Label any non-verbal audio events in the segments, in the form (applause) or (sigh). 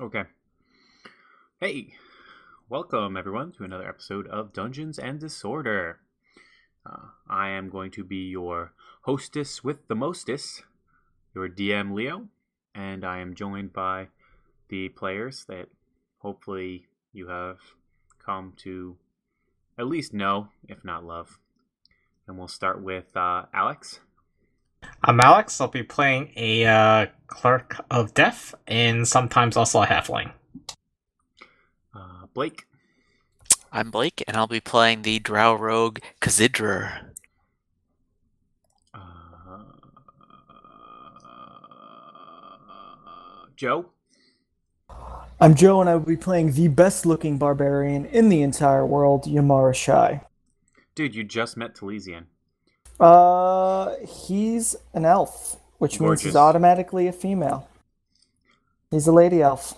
Okay. Hey, welcome everyone to another episode of Dungeons and Disorder. Uh, I am going to be your hostess with the mostess, your DM Leo, and I am joined by the players that hopefully you have come to at least know, if not love. And we'll start with uh, Alex. I'm Alex. I'll be playing a uh, cleric of death and sometimes also a halfling. Uh, Blake. I'm Blake, and I'll be playing the Drow Rogue Khazidra. Uh, Joe. I'm Joe, and I will be playing the best looking barbarian in the entire world, Yamara Shai. Dude, you just met Talesian. Uh, he's an elf, which means he's automatically a female. He's a lady elf.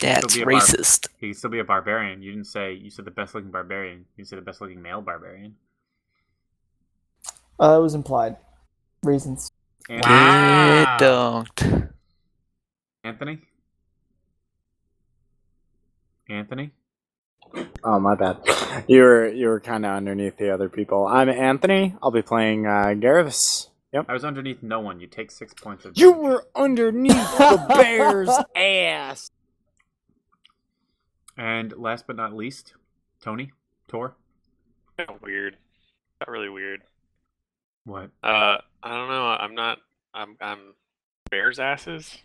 That's be a racist. He can still be a barbarian. You didn't say you said the best looking barbarian. You said the best looking male barbarian. Uh, it was implied. Reasons. And Wow. It don't. Anthony. Anthony. Oh my bad. You were you were kind of underneath the other people. I'm Anthony. I'll be playing uh, Garvis. Yep. I was underneath no one. You take six points of You were underneath the (laughs) bear's ass. And last but not least, Tony. Tor. Weird. Got really weird. What? Uh, I don't know. I'm not. I'm. I'm bears asses.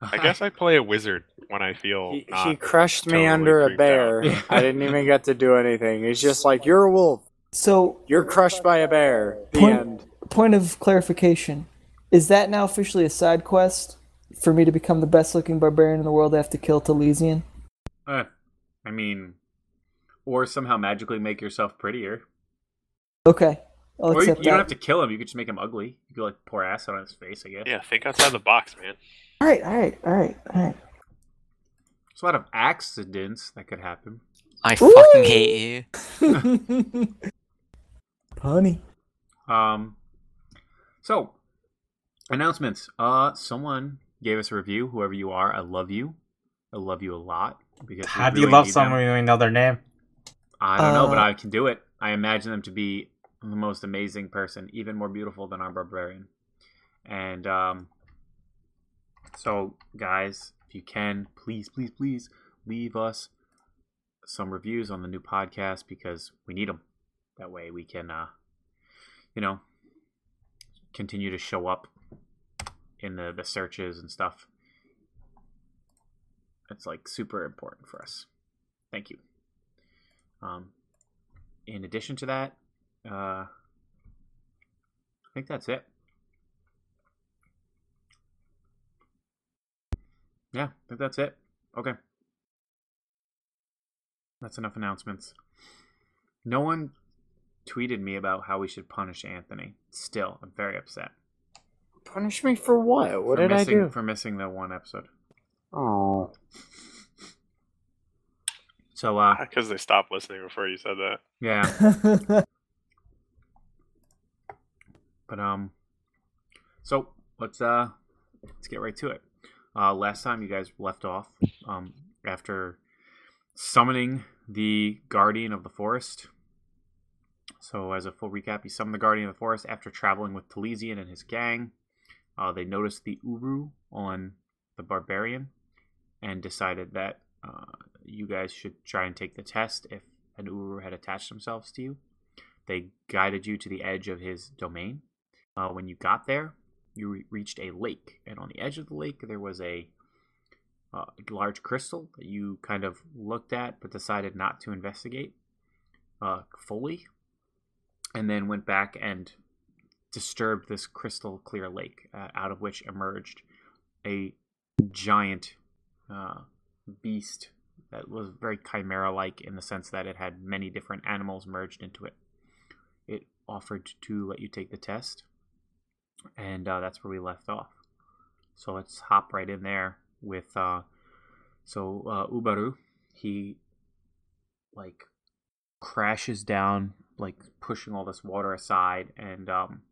I guess I play a wizard when I feel. He, not he crushed me totally under a bear. (laughs) I didn't even get to do anything. He's just like you're a wolf. So, You're crushed by a bear. The Point- end. point of clarification is that now officially a side quest? For me to become the best looking barbarian in the world, I have to kill Talesian? Eh, I mean, or somehow magically make yourself prettier. Okay, I'll or you, accept you don't have to kill him. You could just make him ugly. You could like pour acid on his face. I guess. Yeah, think outside the box, man. Alright, alright, alright, alright. There's a lot of accidents that could happen. I fucking hate you. (laughs) Honey. Um, so announcements. Uh, someone gave us a review. Whoever you are, I love you. I love you a lot. Because we How do you really love need them. someone when you know their name? I don't know, but Uh, I can do it. I imagine them to be the most amazing person, even more beautiful than our barbarian. And um, so, guys, if you can, please, please, please leave us some reviews on the new podcast because we need them. That way, we can, uh, you know, continue to show up in the the searches and stuff. It's like super important for us. Thank you. Um, in addition to that, uh, I think that's it. Yeah, I think that's it. Okay. That's enough announcements. No one tweeted me about how we should punish Anthony. Still, I'm very upset. Punish me for what? What for did missing, I do? For missing the one episode. Oh. So, uh, (laughs) Because they stopped listening before you said that. yeah. (laughs) But um, so let's uh let's get right to it. Uh, last time you guys left off, um, after summoning the guardian of the forest. So as a full recap, you summoned the guardian of the forest after traveling with Talesian and his gang. Uh, they noticed the Uru on the barbarian and decided that uh, you guys should try and take the test if an Uru had attached themselves to you. They guided you to the edge of his domain. Uh, when you got there, you re- reached a lake, and on the edge of the lake there was a uh, large crystal that you kind of looked at but decided not to investigate uh, fully, and then went back and disturbed this crystal clear lake, uh, out of which emerged a giant uh, beast that was very chimera like in the sense that it had many different animals merged into it. It offered to let you take the test, and uh, that's where we left off. So let's hop right in there with uh, so uh, Ubaru. He like crashes down, like pushing all this water aside, and um,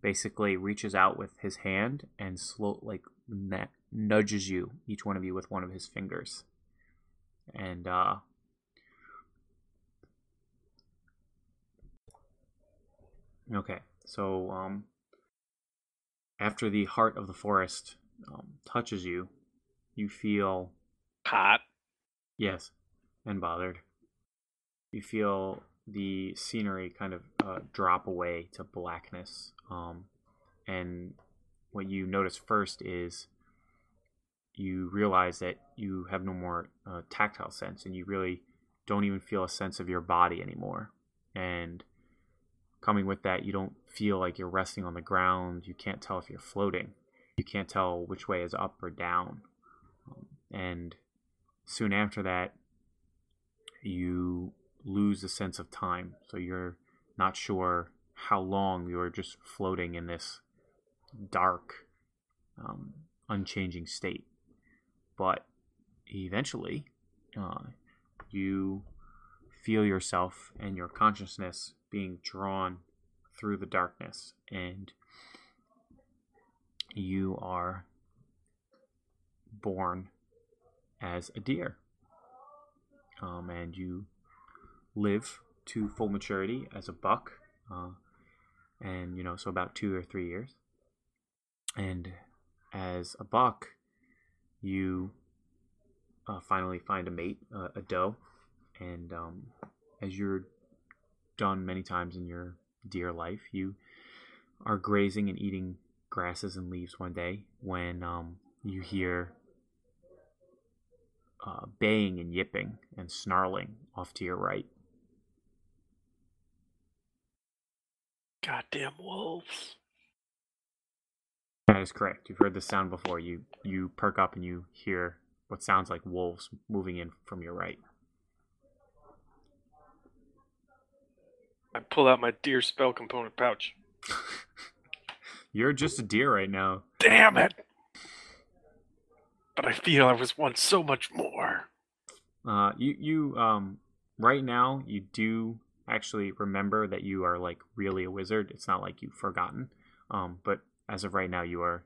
basically reaches out with his hand and slow like na- nudges you, each one of you, with one of his fingers. And uh, okay, so um, after the heart of the forest um, touches you, you feel Hot. yes, and bothered. You feel the scenery kind of uh, drop away to blackness, um, and what you notice first is you realize that you have no more uh, tactile sense, and you really don't even feel a sense of your body anymore. And coming with that, you don't feel like you're resting on the ground. You can't tell if you're floating. You can't tell which way is up or down. Um, and soon after that, you lose the sense of time. So you're not sure how long you're just floating in this dark, um, unchanging state. But eventually, uh, you feel yourself and your consciousness being drawn through the darkness, and you are born as a deer. Um, and you live to full maturity as a buck, uh, and you know, so about two or three years. And as a buck, you uh, finally find a mate, uh, a doe, and um, as you're done many times in your deer life, you are grazing and eating grasses and leaves one day when um, you hear uh, baying and yipping and snarling off to your right. Goddamn wolves. That is correct. You've heard this sound before. You you perk up and you hear what sounds like wolves moving in from your right. I pull out my deer spell component pouch. (laughs) You're just a deer right now. Damn it! But I feel I was once so much more. Uh, you you um right now you do actually remember that you are like really a wizard. It's not like you've forgotten. Um, but as of right now, you are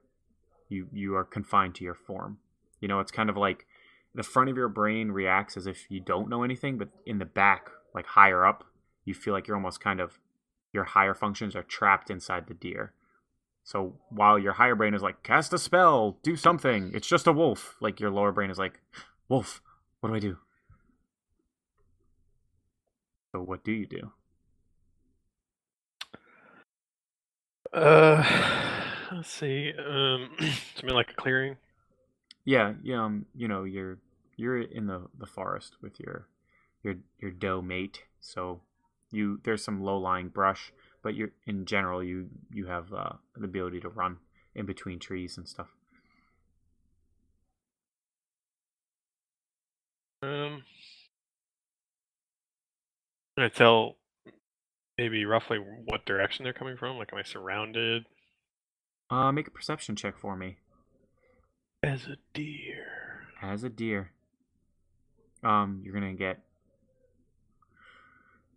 you you are confined to your form. You know, it's kind of like the front of your brain reacts as if you don't know anything, but in the back, like higher up, you feel like you're almost kind of your higher functions are trapped inside the deer. So while your higher brain is like cast a spell, do something, it's just a wolf. Like your lower brain is like, wolf, what do I do? So what do you do? Uh, let's see. Um, (clears throat) something like a clearing. Yeah, yeah, um, you know, you're you're in the the forest with your your your doe mate. So you there's some low lying brush, but you're in general you you have uh, the ability to run in between trees and stuff. Um, can I tell maybe roughly what direction they're coming from? Like, am I surrounded? Uh, make a perception check for me As a deer. as a deer. Um, you're gonna get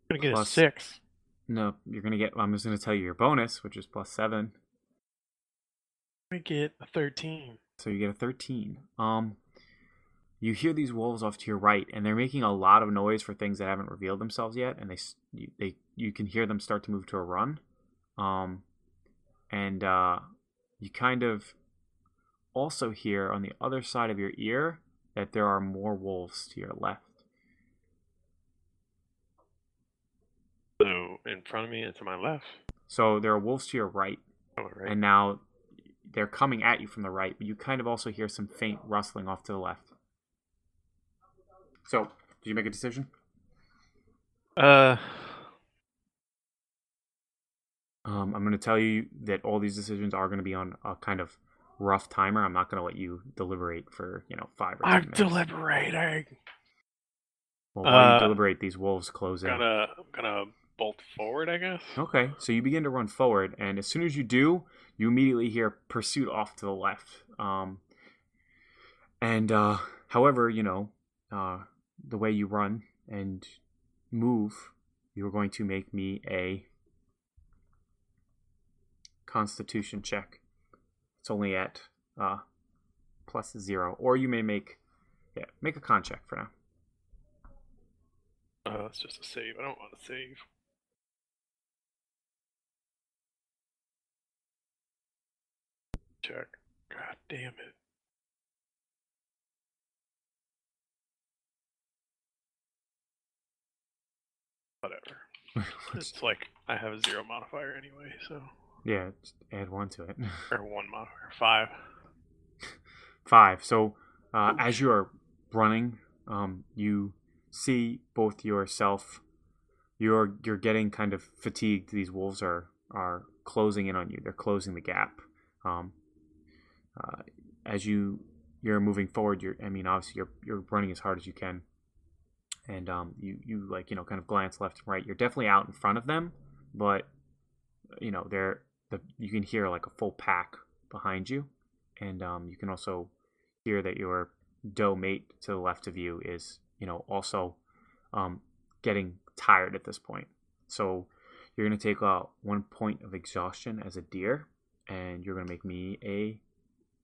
gonna get Plus- a six. no. You're gonna get. I'm just gonna tell you your bonus, which is plus seven. I get a thirteen. So you get a 13. Um, you hear these wolves off to your right, and they're making a lot of noise for things that haven't revealed themselves yet, and they you, they you can hear them start to move to a run. Um, and uh, you kind of also hear on the other side of your ear that there are more wolves to your left. So in front of me and to my left. So there are wolves to your right, Oh, right. and now they're coming at you from the right, but you kind of also hear some faint rustling off to the left. So, did you make a decision? uh, Um, I'm going to tell you that all these decisions are going to be on a kind of rough timer. I'm not going to let you deliberate for you know five or I'm deliberating. Well, while you Uh, deliberate, these wolves close in. Gonna, I'm gonna bolt forward, I guess. Okay, so you begin to run forward, and as soon as you do, you immediately hear pursuit off to the left. Um, and uh, however, you know, uh, the way you run and move, you're going to make me a Constitution check. It's only at uh, plus zero, or you may make yeah make a con check for now. Uh, it's just a save. I don't want to save. Check. God damn it. Whatever. (laughs) It's like I have a zero modifier anyway, so yeah, just add one to it. (laughs) or one modifier. Five. (laughs) Five. So uh, as you are running, um, you see both yourself. You're you're getting kind of fatigued. These wolves are are closing in on you. They're closing the gap. Um, uh, as you you're moving forward, you're I mean obviously you're you're running as hard as you can, and um, you you like you know kind of glance left and right. You're definitely out in front of them, but you know they're the you can hear like a full pack behind you, and um, you can also hear that your doe mate to the left of you is you know also um, getting tired at this point. So you're gonna take uh, one point of exhaustion as a deer, and you're gonna make me a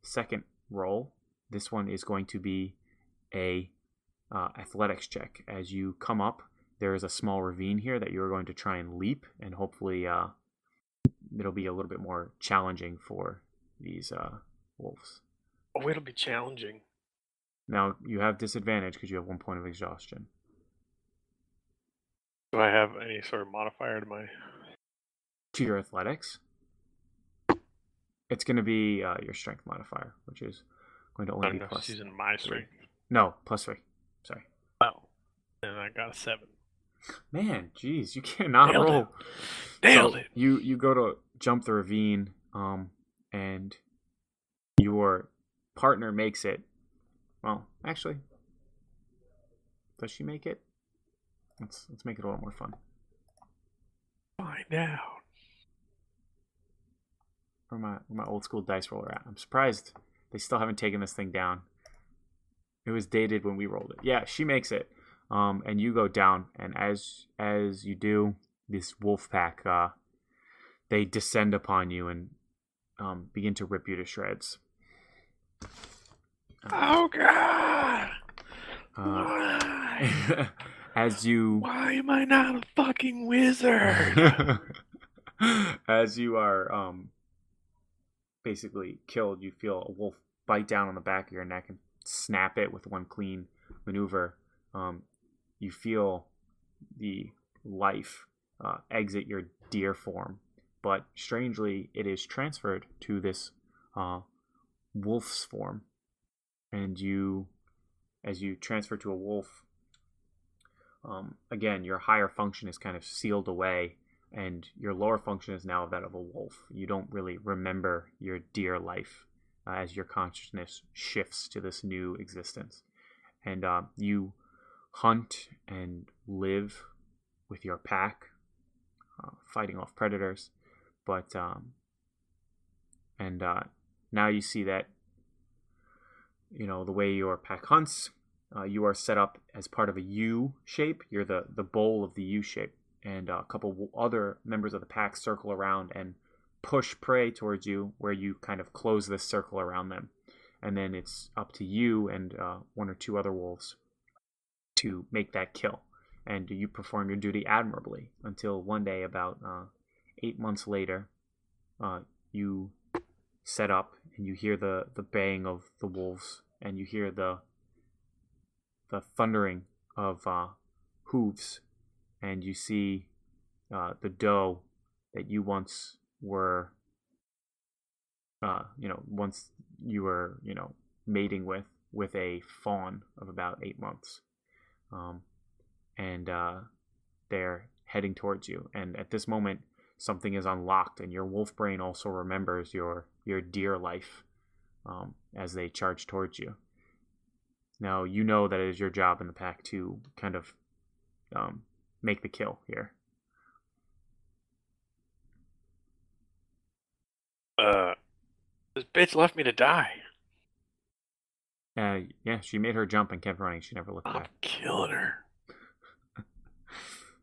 second roll. This one is going to be a uh, athletics check. As you come up, there is a small ravine here that you're going to try and leap, and hopefully, uh, it'll be a little bit more challenging for these uh, wolves. Oh, it'll be challenging. Now you have disadvantage because you have one point of exhaustion. Do I have any sort of modifier to my? To your athletics, it's going to be uh, your strength modifier, which is going to only don't be know. plus. She's in my strength. No, plus three. Sorry. Oh, and I got a seven. Man, jeez, you (laughs) cannot Nailed it. roll. Nailed So it. You you go to jump the ravine, um, and your partner makes it. Well, actually, does she make it? Let's let's make it a little more fun. Find out. Where my where my old school dice roller at? I'm surprised they still haven't taken this thing down. It was dated when we rolled it. Yeah, she makes it. Um, and you go down, and as as you do, this wolf pack, uh, they descend upon you and um, begin to rip you to shreds. Uh, Oh God! uh, (laughs) as you Why am I not a fucking wizard? (laughs) as you are um basically killed, you feel a wolf bite down on the back of your neck and snap it with one clean maneuver. Um, you feel the life uh, exit your deer form, but strangely, it is transferred to this uh, wolf's form, and you, as you transfer to a wolf, um, again, your higher function is kind of sealed away and your lower function is now that of a wolf. You don't really remember your deer life uh, as your consciousness shifts to this new existence. And uh, you hunt and live with your pack, uh, fighting off predators. But, um, and uh, now you see that, you know, the way your pack hunts, uh, you are set up as part of a U shape. You're the, the bowl of the U shape and a couple other members of the pack circle around and push prey towards you, where you kind of close this circle around them. And then it's up to you and uh, one or two other wolves to make that kill. And you perform your duty admirably until one day, about uh, eight months later, uh, you set up and you hear the, the baying of the wolves and you hear the the thundering of uh, hooves and you see uh, the doe that you once were, uh, you know, once you were, you know, mating with, with a fawn of about eight months, um, and uh, they're heading towards you. And at this moment, something is unlocked, and your wolf brain also remembers your your deer life um, as they charge towards you. Now you know that it is your job in the pack to kind of um, make the kill here. Uh, this bitch left me to die. Uh, yeah, she made her jump and kept running. She never looked I'm back. I'm killing her. (laughs)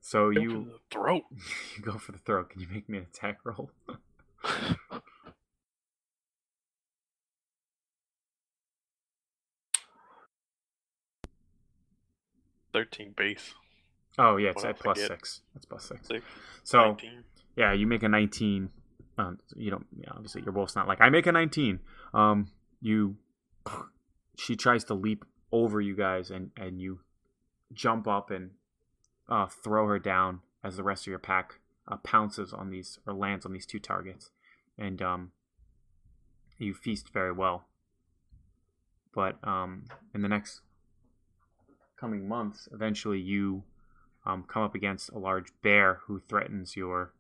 so go you throat. (laughs) you go for the throat. Can you make me an attack roll? (laughs) Thirteen base. Oh yeah, it's at plus six. That's plus six. Six, So 19. yeah, you make a 19. Um, you don't. Yeah, obviously, your wolf's not like I make a 19. Um, you. She tries to leap over you guys, and and you jump up and uh, throw her down as the rest of your pack uh, pounces on these or lands on these two targets, and um, you feast very well. But um, in the next coming months, eventually you um, come up against a large bear who threatens your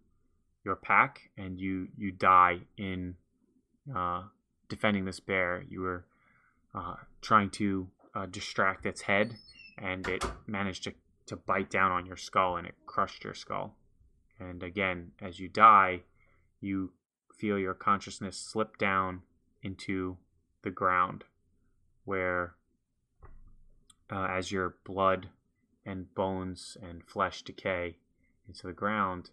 your pack, and you you die in uh, defending this bear. You were uh, trying to uh, distract its head, and it managed to, to bite down on your skull, and it crushed your skull. And again, as you die, you feel your consciousness slip down into the ground, where uh, as your blood and bones and flesh decay into the ground,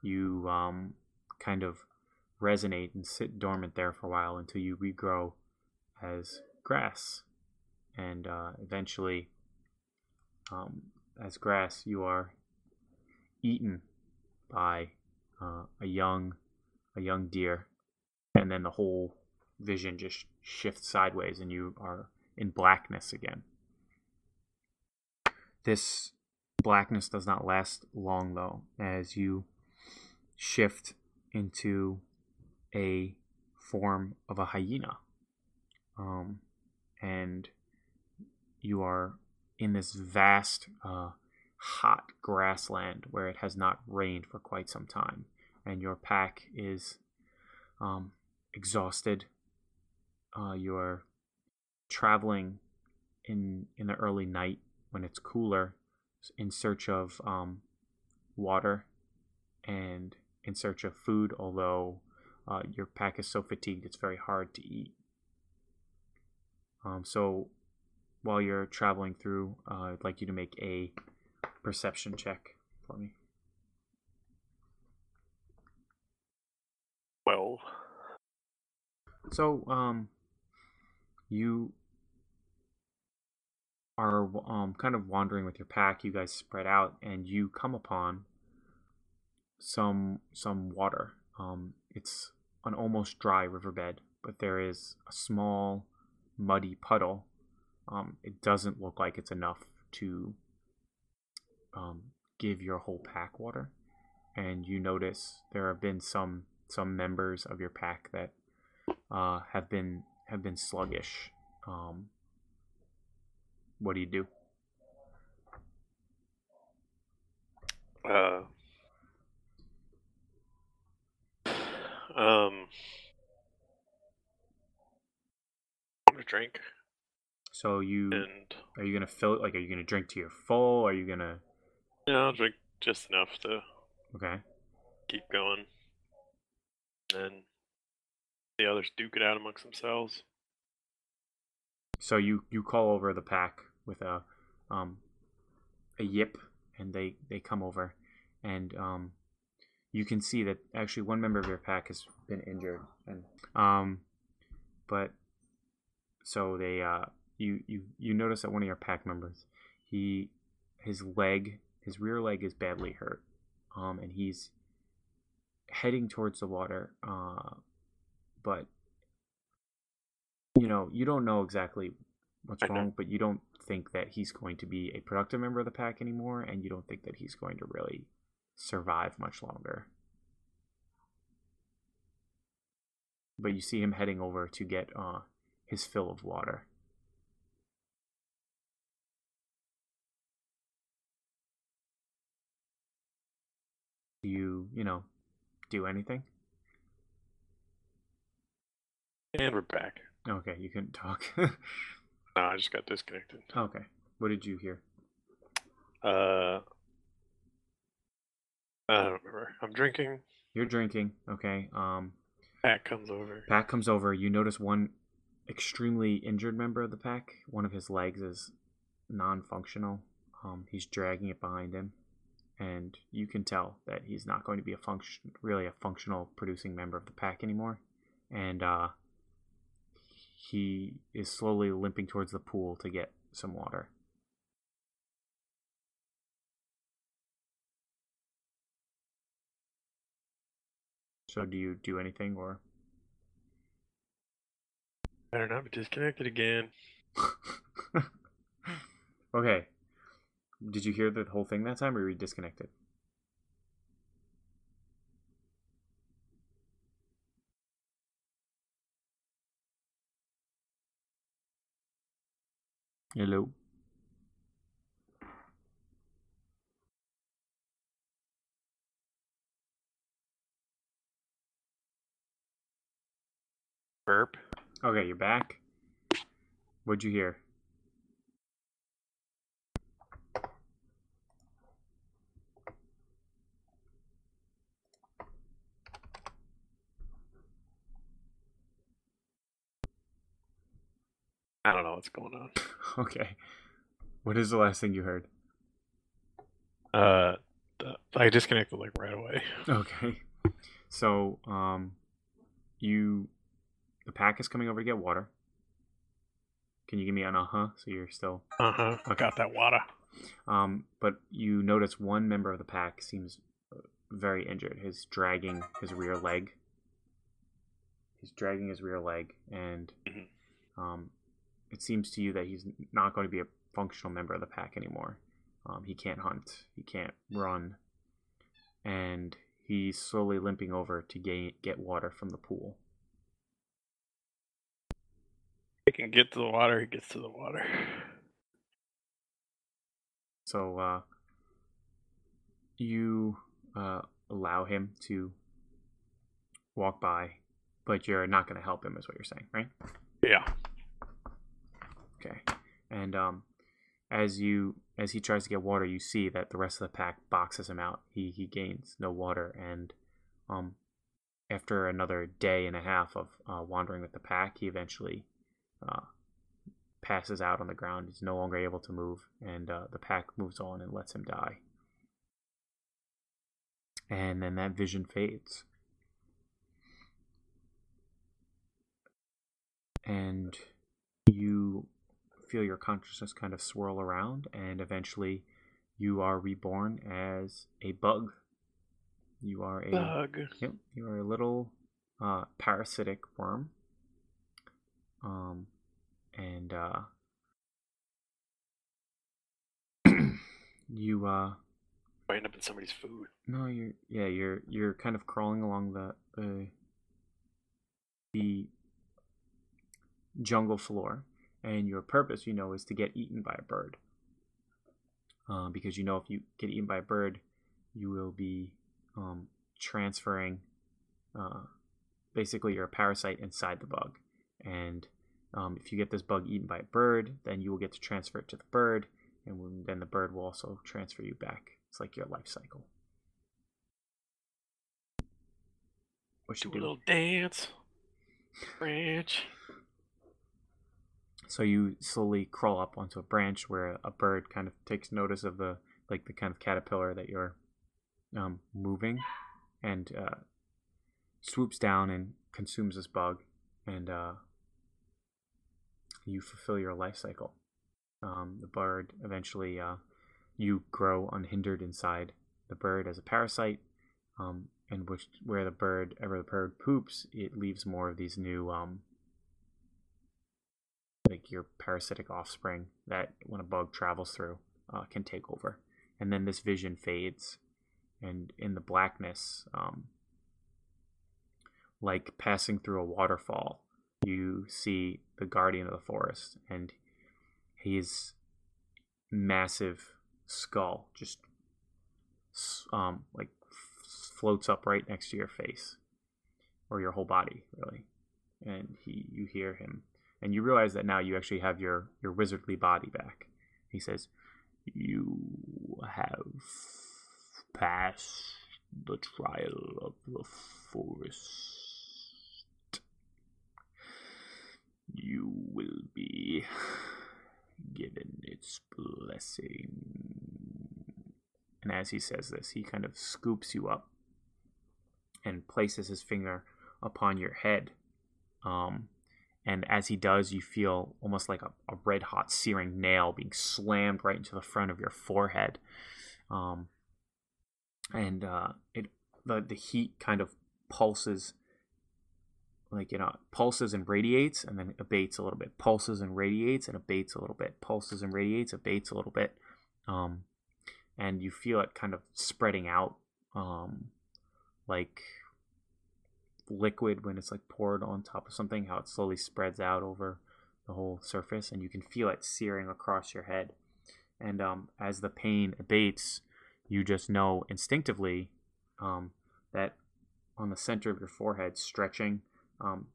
you um, kind of resonate and sit dormant there for a while until you regrow as grass. And uh, eventually, um, as grass, you are eaten by uh, a young a young deer, and then the whole vision just shifts sideways, and you are in blackness again. This blackness does not last long, though, as you shift into a form of a hyena. Um, and you are in this vast, uh, hot grassland where it has not rained for quite some time. And your pack is um, exhausted. Uh, you're traveling in in the early night when it's cooler in search of um, water and in search of food, although uh, your pack is so fatigued it's very hard to eat. Um, so while you're traveling through, uh, I'd like you to make a perception check for me. 12. So, um, you are um kind of wandering with your pack. You guys spread out, and you come upon some some water. Um, it's an almost dry riverbed, but there is a small muddy puddle. Um, it doesn't look like it's enough to um, give your whole pack water, and you notice there have been some some members of your pack that uh, have been have been sluggish. Um, what do you do? Uh, um, I'm gonna drink So you and are you gonna fill it? Like, are you gonna drink to your full? Are you gonna? yeah, I'll drink just enough to Okay. keep going. And the others duke it out amongst themselves. So you you call over the pack with a um a yip, and they they come over, and um you can see that actually one member of your pack has been injured, and um but so they uh you you you notice that one of your pack members he his leg his rear leg is badly hurt um and he's heading towards the water uh but you know you don't know exactly what's I know. wrong but you don't think that he's going to be a productive member of the pack anymore and you don't think that he's going to really survive much longer but you see him heading over to get uh his fill of water do you you know do anything And we're back. okay you couldn't talk (laughs) No, I just got disconnected. okay what did you hear Uh, I don't remember. I'm drinking. you're drinking okay um Pat comes over. Pack comes over. You notice one extremely injured member of the pack. One of his legs is non-functional. Um, he's dragging it behind him, and you can tell that he's not going to be a function, really a functional producing member of the pack anymore. And uh, he is slowly limping towards the pool to get some water. So do you do anything or? I don't know. I'm disconnected again. (laughs) okay. Did you hear the whole thing that time, or were you disconnected? Hello. Burp. Okay, you're back. What'd you hear? I don't know what's going on. (laughs) Okay. What is the last thing you heard? Uh, the, I disconnected like right away. Okay. So, um, you, the pack is coming over to get water. Can you give me an uh huh? So you're still, Uh huh. I got that water. um, but you notice one member of the pack seems uh, very injured. He's dragging his rear leg. He's dragging his rear leg, and Mhm. um, it seems to you that he's not going to be a functional member of the pack anymore. Um, he can't hunt. He can't run, and he's slowly limping over to gain, get water from the pool. He can get to the water. He gets to the water. So uh, you uh, allow him to walk by, but you're not going to help him, is what you're saying, right? Yeah. Okay. And um, as you as he tries to get water, you see that the rest of the pack boxes him out. He he gains no water, and um, after another day and a half of uh, wandering with the pack, he eventually uh, passes out on the ground. He's no longer able to move, and uh, the pack moves on and lets him die. And then that vision fades. And feel your consciousness kind of swirl around, and eventually you are reborn as a bug. You are a Bug. Yep, you are a little uh, parasitic worm. Um, and uh, (clears throat) you uh, end up in somebody's food. no, you're yeah, you're you're kind of crawling along the the the jungle floor, and your purpose, you know, is to get eaten by a bird. Uh, because you know if you get eaten by a bird, you will be um, transferring. Uh, basically, you're a parasite inside the bug, and um, if you get this bug eaten by a bird, then you will get to transfer it to the bird, and when, then the bird will also transfer you back. It's like your life cycle. What Do you a do? little dance. Branch. So you slowly crawl up onto a branch where a bird kind of takes notice of the like the kind of caterpillar that you're um, moving, and uh, swoops down and consumes this bug, and uh, you fulfill your life cycle. Um, the bird eventually uh, you grow unhindered inside the bird as a parasite, um, and which where the bird ever the bird poops, it leaves more of these new um, like your parasitic offspring that when a bug travels through uh, can take over. And then this vision fades and in the blackness um, like passing through a waterfall you see the guardian of the forest and his massive skull just um, like floats up right next to your face or your whole body really. And he you hear him and you realize that now you actually have your your wizardly body back. He says, "You have passed the trial of the forest. You will be given its blessing." And as he says this, he kind of scoops you up and places his finger upon your head. Um, and as he does, you feel almost like a, a red hot searing nail being slammed right into the front of your forehead. Um, and uh, it the, the heat kind of pulses like you know pulses and radiates and then abates a little bit. Pulses and radiates and abates a little bit. Pulses and radiates abates a little bit. Um, and you feel it kind of spreading out um, like liquid when it's like poured on top of something how it slowly spreads out over the whole surface and you can feel it searing across your head and um, as the pain abates you just know instinctively um, that on the center of your forehead stretching um,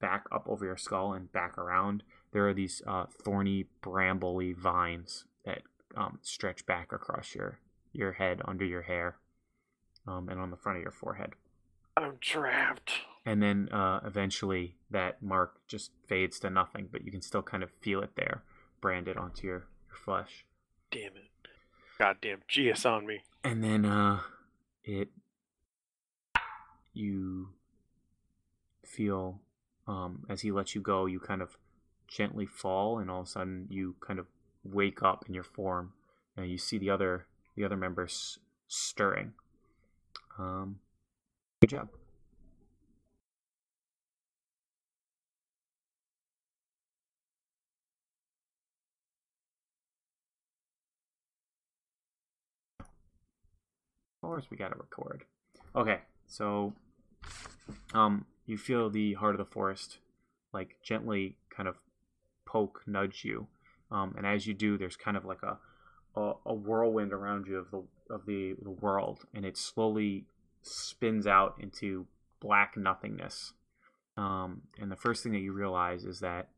back up over your skull and back around, there are these uh, thorny, brambly vines that um, stretch back across your your head, under your hair, um, and on the front of your forehead. I'm trapped. And then uh, eventually that mark just fades to nothing, but you can still kind of feel it there, branded onto your, your flesh. Damn it. Goddamn GS on me. And then uh, it you feel um, as he lets you go, you kind of gently fall, and all of a sudden you kind of wake up in your form, and you see the other the other members stirring. Um, good job. Of course, we gotta record. Okay, so um, you feel the heart of the forest like gently kind of poke, nudge you, um, and as you do, there's kind of like a, a a whirlwind around you of the of the, the world, and it slowly spins out into black nothingness. Um, and the first thing that you realize is that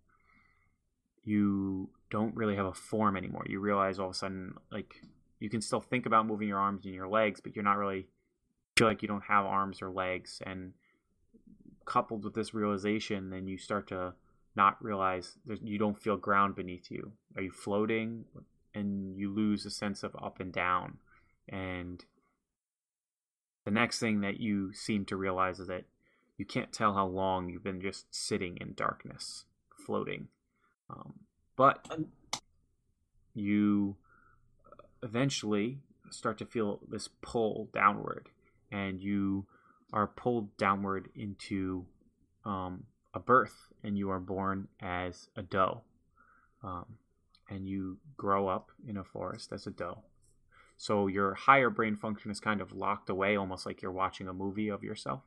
you don't really have a form anymore. You realize all of a sudden, like you can still think about moving your arms and your legs, but you're not really feel like you don't have arms or legs. And coupled with this realization, then you start to not realize you don't feel ground beneath you. Are you floating? And you lose a sense of up and down. And the next thing that you seem to realize is that you can't tell how long you've been just sitting in darkness, floating. Um, but you eventually start to feel this pull downward, and you are pulled downward into um, a birth, and you are born as a doe. Um, and you grow up in a forest as a doe. So your higher brain function is kind of locked away, almost like you're watching a movie of yourself,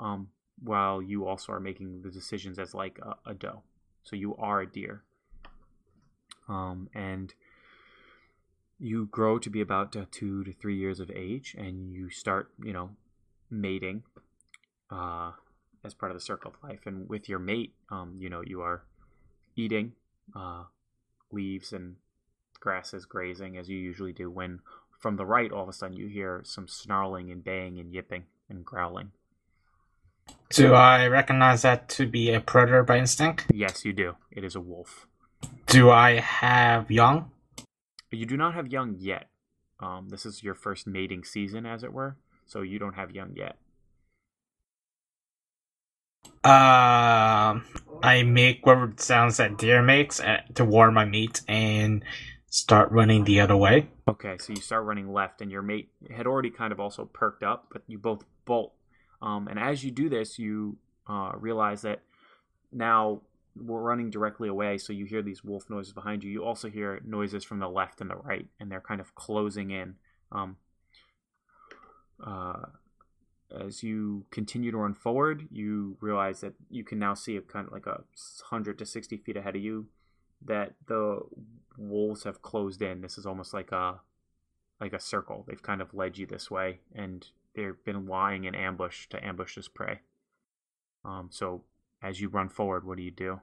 um, while you also are making the decisions as like a, a doe. So you are a deer. Um, and you grow to be about uh, two to three years of age, and you start, you know, mating uh, as part of the circle of life. And with your mate, um, you know, you are eating uh, leaves and grasses grazing as you usually do when from the right all of a sudden you hear some snarling and baying and yipping and growling. Do I recognize that to be a predator by instinct? yes you do. It is a wolf. Do I have young? you do not have young yet. Um, this is your first mating season as it were so you don't have young yet. Um, I make whatever sounds that deer makes uh, to warn my meat, and start running the other way. Okay, so you start running left, and your mate had already kind of also perked up, but you both bolt. Um, and as you do this, you uh, realize that now we're running directly away, so you hear these wolf noises behind you. You also hear noises from the left and the right, and they're kind of closing in. Um, uh, as you continue to run forward, you realize that you can now see a kind of like a hundred to sixty feet ahead of you that the wolves have closed in. This is almost like a like a circle. They've kind of led you this way, and they've been lying in ambush to ambush this prey. Um, so as you run forward, what do you do?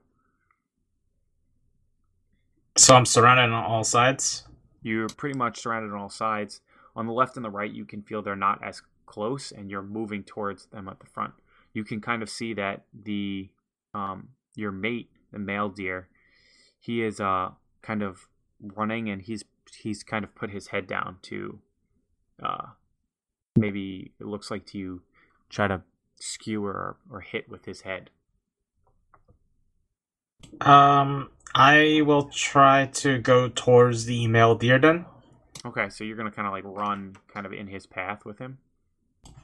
So I'm surrounded on all sides. You're pretty much surrounded on all sides. On the left and the right, you can feel they're not as close, and you're moving towards them at the front. You can kind of see that the um, your mate, the male deer, he is uh kind of running, and he's he's kind of put his head down to uh maybe it looks like to you try to skewer or, or hit with his head. Um, I will try to go towards the male deer then. Okay, so you're gonna kind of like run kind of in his path with him.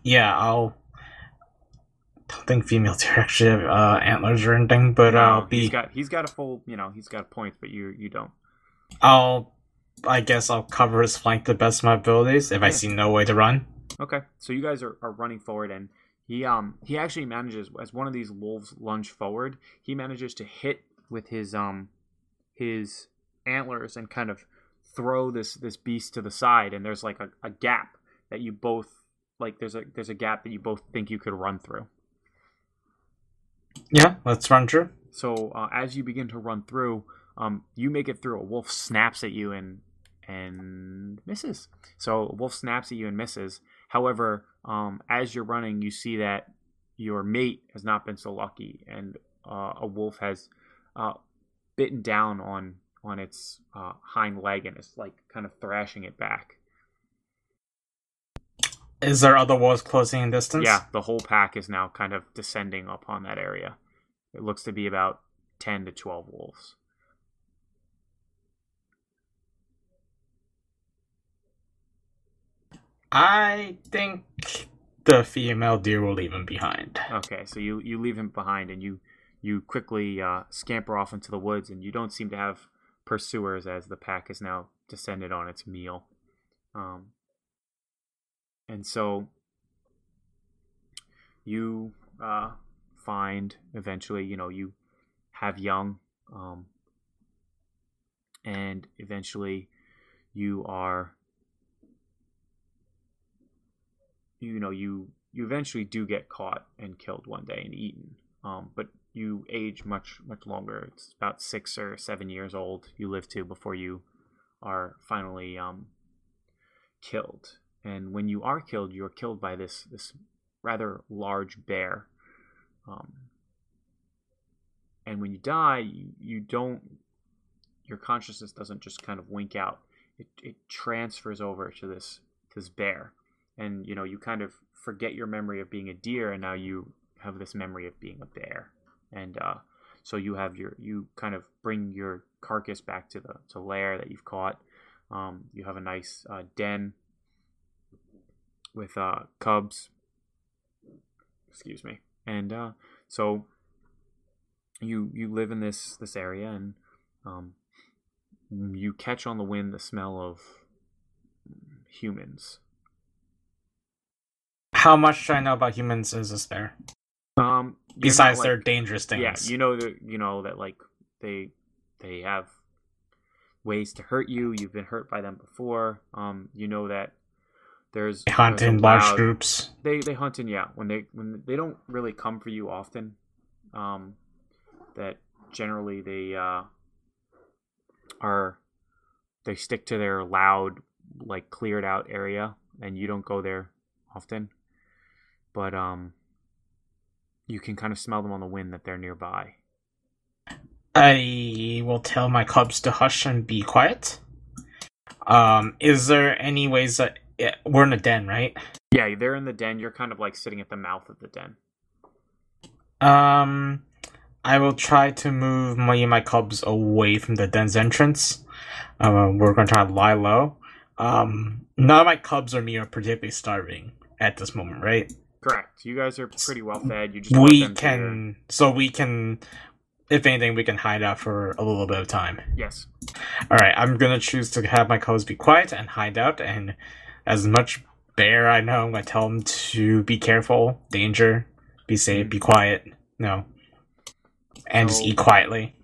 Yeah, I'll don't think females deer actually have uh, antlers or anything, but I'll be he's got he's got a full you know he's got points, but you you don't. I'll I guess I'll cover his flank the best of my abilities if I see no way to run. Okay, so you guys are, are running forward, and he um he actually manages as one of these wolves lunge forward. He manages to hit with his um his antlers and kind of throw this this beast to the side, and there's like a, a gap that you both like. There's a there's a gap that you both think you could run through. Yeah, let's run through. So uh, as you begin to run through, um, you make it through. A wolf snaps at you and and misses. So a wolf snaps at you and misses. However, um, as you're running, you see that your mate has not been so lucky, and uh, a wolf has uh, bitten down on on its uh, hind leg and is like kind of thrashing it back. Is there other wolves closing in distance? Yeah, the whole pack is now kind of descending upon that area. It looks to be about ten to twelve wolves. I think the female deer will leave him behind. Okay, so you you leave him behind and you you quickly uh, scamper off into the woods, and you don't seem to have pursuers as the pack is now descended on its meal. Um, and so you uh, find eventually, you know, you have young, um, and eventually you are you know you you eventually do get caught and killed one day and eaten. Um, but you age much much longer. It's about six or seven years old you live to before you are finally um, killed and when you are killed you are killed by this this rather large bear. Um, and when you die you, you don't your consciousness doesn't just kind of wink out. It, it transfers over to this this bear. And you know you kind of forget your memory of being a deer and now you have this memory of being a bear. And uh, so you have your you kind of bring your carcass back to the to lair that you've caught. Um, you have a nice uh, den with uh, cubs excuse me and uh, so you you live in this this area and um, you catch on the wind the smell of humans How much do I know about humans is this bear? Um, you're not, Besides like- they're dangerous things. yeah, you know that you know that like they they have ways to hurt you. You've been hurt by them before. Um, you know that there's They hunt there's in large loud- groups. They they hunt in yeah when they when they don't really come for you often. Um, that generally they uh are they stick to their loud like cleared out area and you don't go there often but um you can kind of smell them on the wind that they're nearby I will tell my cubs to hush and be quiet. Um, is there any ways that yeah, we're in a den, right? yeah they're in the den you're kind of like sitting at the mouth of the den Um, I will try to move my my cubs away from the den's entrance. Uh, we're going to try to lie low. Um, none of my cubs or me are particularly starving at this moment, right? correct you guys are pretty well fed you just We to- can, so we can, if anything, we can hide out for a little bit of time. yes All right, I'm gonna choose to have my cubs be quiet and hide out, and as much bear I know, I'm gonna tell them to be careful, danger, be safe, be quiet, no, and just eat quietly.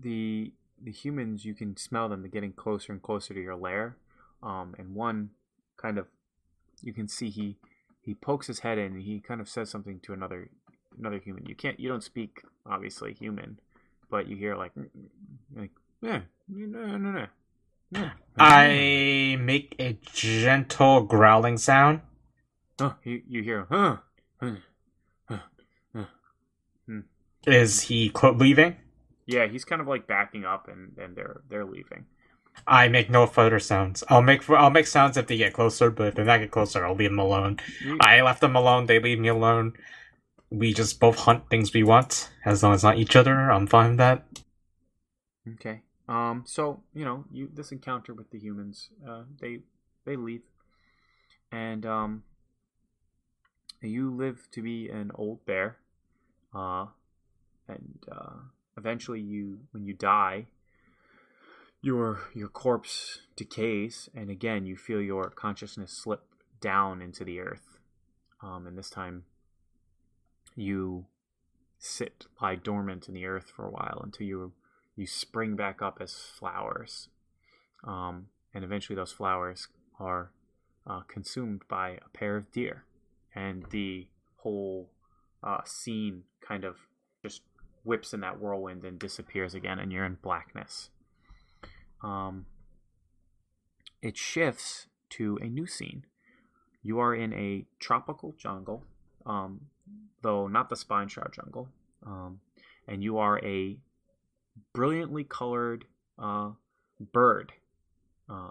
the the humans you can smell them They're getting closer and closer to your lair. Um and one kind of you can see he he pokes his head in and he kind of says something to another another human. You can't you don't speak obviously human but you hear like like yeah no no no I make a gentle growling sound. oh, you, you hear huh huh, huh. Hmm. Is he clo- leaving? yeah he's kind of like backing up and and they're they're leaving I make no further sounds. I'll make I'll make sounds if they get closer, but if they not get closer, I'll leave them alone. You- I left them alone. They leave me alone. We just both hunt things we want, as long as not each other. I'm fine with that. Okay. Um. So you know, you this encounter with the humans, uh, they they leave, and um, you live to be an old bear. uh, and uh, eventually you, when you die, your your corpse decays, and again you feel your consciousness slip down into the earth, um, and this time you sit lie dormant in the earth for a while until you you spring back up as flowers, um, and eventually those flowers are uh, consumed by a pair of deer, and the whole uh, scene kind of just whips in that whirlwind and disappears again, and you're in blackness. Um, it shifts to a new scene. You are in a tropical jungle, um, though not the spine shroud jungle, um, and you are a brilliantly colored uh, bird uh,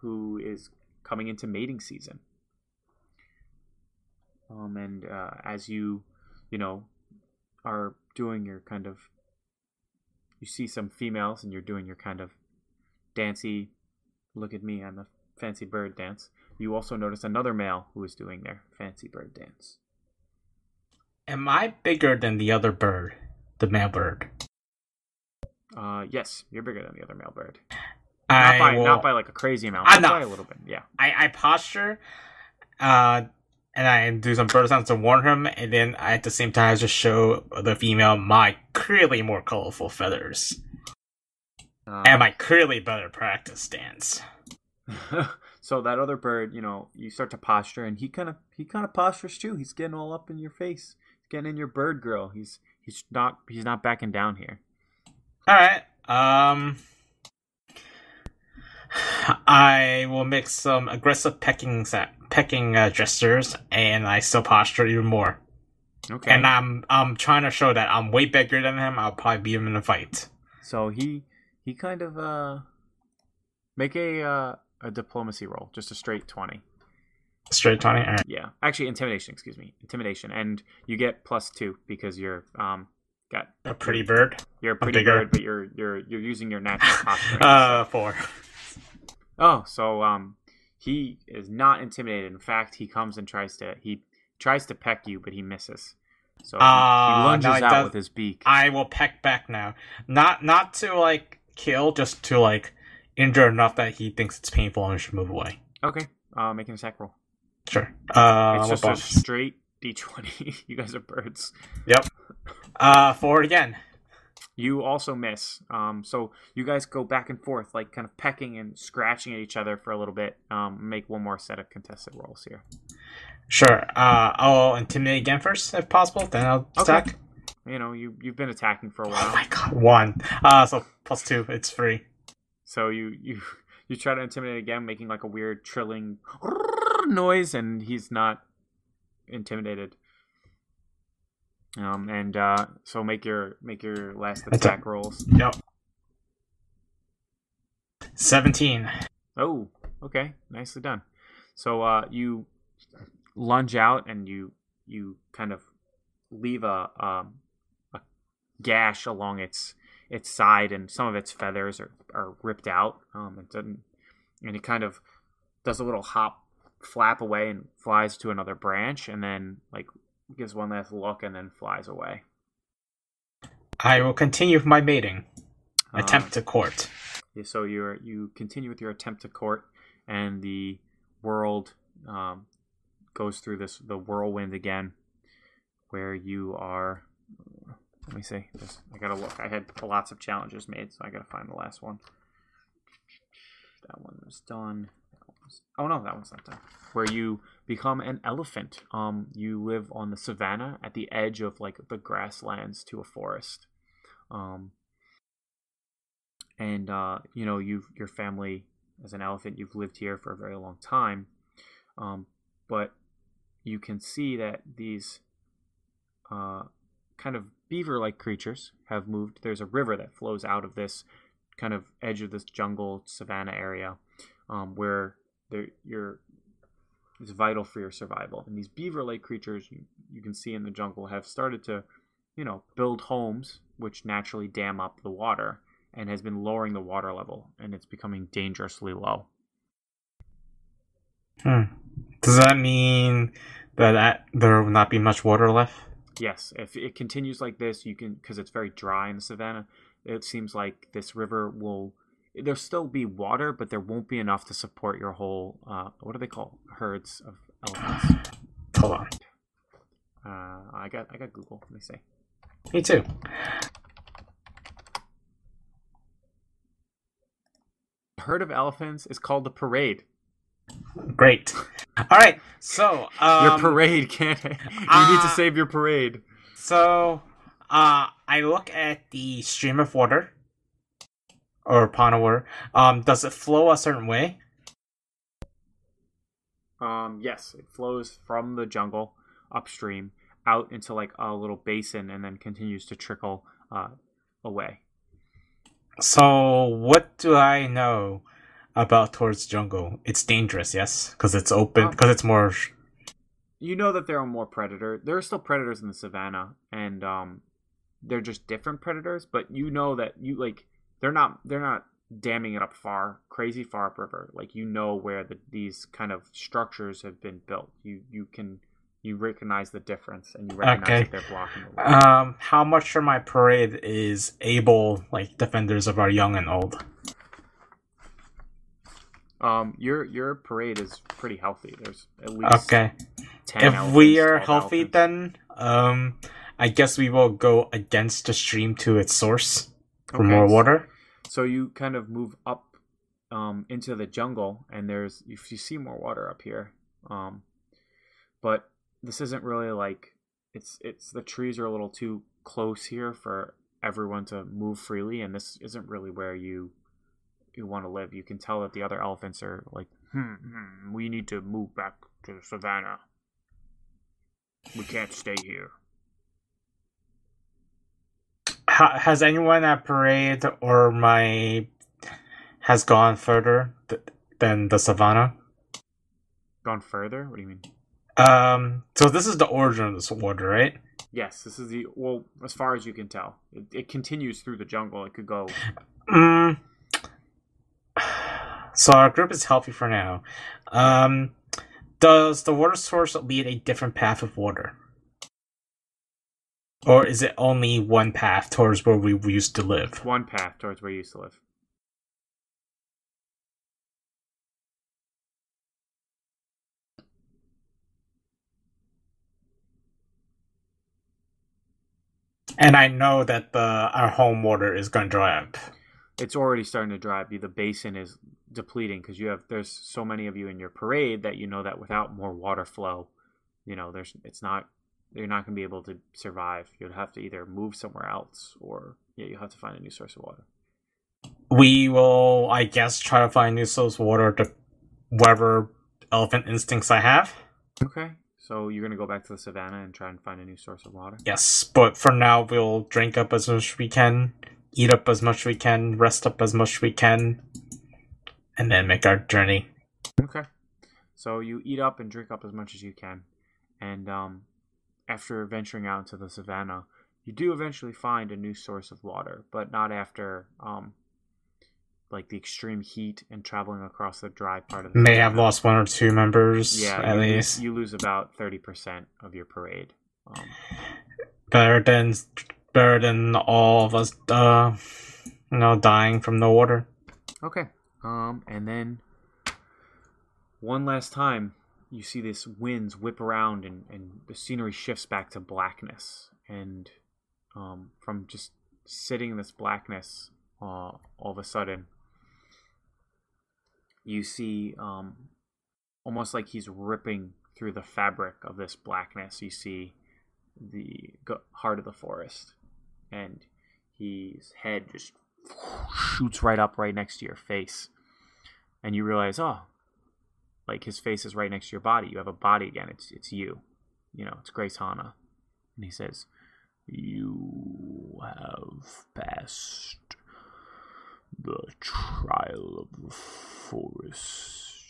who is coming into mating season. Um, and uh, as you, you know, are doing your kind of, you see some females and you're doing your kind of dancy, look at me, I'm a fancy bird dance. You also notice another male who is doing their fancy bird dance. Am I bigger than the other bird, the male bird? Uh, yes, you're bigger than the other male bird. I Not by, will, not by like a crazy amount, I'm not- by a little bit. Yeah. I, I posture, uh, and I do some bird sounds to warn him, and then I, at the same time I just show the female my clearly more colorful feathers Uh, and my clearly better practice stance. (laughs) so that other bird, you know, you start to posture, and he kind of he kind of postures too. He's getting all up in your face. He's getting in your bird grill. He's he's not he's not backing down here. All right. Um, I will make some aggressive pecking pecking uh, gestures, and I still posture even more. Okay. And I'm I'm trying to show that I'm way bigger than him. I'll probably beat him in a fight. so he he kind of uh make a uh, a diplomacy roll, just a straight twenty. Straight twenty. Right. Yeah, actually intimidation. Excuse me, intimidation, and you get plus two because you're um got A pretty bird. you're a pretty bigger. bird, but you're you're you're using your natural (laughs) posturing. uh, four. Oh, so um, he is not intimidated. In fact, he comes and tries to he tries to peck you, but he misses. So he, Ah, he lunges no, out does- with his beak. I will peck back now. Not not to like kill, just to like injure enough that he thinks it's painful and should move away. Okay, uh, make an attack roll. Sure. Uh, it's just a straight d20. (laughs) you guys are birds. Yep. Uh, four again. You also miss. Um, so you guys go back and forth, like kind of pecking and scratching at each other for a little bit. Um, make one more set of contested rolls here. Sure. Uh, I'll intimidate again first, if possible. Then I'll Okay. attack. You know, you you've been attacking for a Oh while. my god, one. Uh, so plus two. It's free. So you (laughs) you you try to intimidate again, making like a weird trilling (laughs) noise, and he's not intimidated. Um, and uh, so make your make your last attack rolls. Yep. Seventeen. Oh, okay, nicely done. So uh, you lunge out and you you kind of leave a um, a gash along its its side, and some of its feathers are, are ripped out. Um, it doesn't, and it kind of does a little hop, flap away, and flies to another branch, and then like gives one last look, and then flies away. I will continue with my mating. Uh, Attempt to court. So you're you continue with your attempt to court, and the world um, goes through this the whirlwind again, where you are. Let me see. Just, I gotta look. I had lots of challenges made, so I gotta find the last one. That one was done. Oh no, that one's not done. Where you become an elephant. Um, you live on the savannah at the edge of like the grasslands to a forest. Um, and uh, you know you've your family as an elephant you've lived here for a very long time um, but you can see that these uh, kind of beaver like creatures have moved there's a river that flows out of this kind of edge of this jungle savanna area um, where there you're it's vital for your survival and these beaver like creatures you, you can see in the jungle have started to you know build homes which naturally dam up the water and has been lowering the water level and it's becoming dangerously low. Hmm. Does that mean that, that there will not be much water left? Yes, if it continues like this, you can because it's very dry in the savannah. It seems like this river will. There'll still be water, but there won't be enough to support your whole. Uh, what do they call herds of elephants? Hold on. Uh, I got I got Google. Let me see. Me too. herd of elephants is called the parade. Great. All right. So um, your parade (laughs) can't. you need to uh, save your parade. So, uh, I look at the stream of water or water. Um, does it flow a certain way? Um, yes, it flows from the jungle upstream out into like a little basin and then continues to trickle uh, away. So, what do I know about towards jungle? It's dangerous, yes, because it's open, Um, because it's more. You know that there are more predator. There are still predators in the savannah, and um, they're just different predators. But you know that you like they're not they're not damming it up far, crazy far upriver. Like you know where the, these kind of structures have been built. You you can you recognize the difference, and you recognize Okay. that they're blocking the. Um, how much for my parade is able, like defenders of our young and old? Um, your your parade is pretty healthy. There's at least Okay. if we are healthy, elephants. then um, I guess we will go against the stream to its source for Okay, more water. So you kind of move up um, into the jungle, and there's you, you see more water up here. Um, but this isn't really like it's it's the trees are a little too close here for everyone to move freely, and this isn't really where you you want to live. You can tell that the other elephants are like, hmm, hmm we need to move back to the savannah. We can't stay here. Ha- has anyone at parade or my has gone further th- than the savannah? Gone further? What do you mean? Um, so this is the origin of this water, right? Yes, this is the well, as far as you can tell, it, it continues through the jungle. It could go. Mm. So our group is healthy for now. Um, does the water source lead a different path of water? Or is it only one path towards where we used to live? one path towards where you used to live. And I know that the our home water is going to dry up. It's already starting to dry up. The basin is depleting because you have there's so many of you in your parade that you know that without more water flow, you know there's it's not you're not going to be able to survive. You'd have to either move somewhere else or yeah, you have to find a new source of water. We will, I guess, try to find new source of water to whatever elephant instincts I have. Okay, so you're going to go back to the savannah and try and find a new source of water. Yes, but for now we'll drink up as much as we can, eat up as much as we can, rest up as much as we can, and then make our journey. Okay. So you eat up and drink up as much as you can, and um, after venturing out into the savannah, you do eventually find a new source of water, but not after um, like the extreme heat and traveling across the dry part of the. May have lost one or two members Yeah, at you, least. you lose about thirty percent of your parade. Um, Better than better than all of us, uh, you know, dying from the water. Okay. Um, and then one last time, you see this winds whip around, and, and the scenery shifts back to blackness. And um, from just sitting in this blackness, uh, all of a sudden, you see um, almost like he's ripping through the fabric of this blackness. You see the heart of the forest, and his head just shoots right up right next to your face and you realize oh like his face is right next to your body. You have a body again. It's it's you. You know it's grace hana. And he says you have passed the trial of the forest.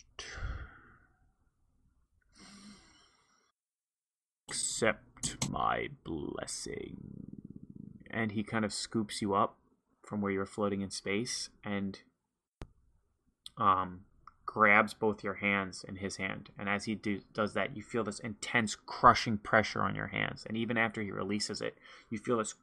Accept my blessing. And he kind of scoops you up from where you're floating in space and um grabs both your hands in his hand, and as he do, does that, you feel this intense crushing pressure on your hands. And even after he releases it, you feel this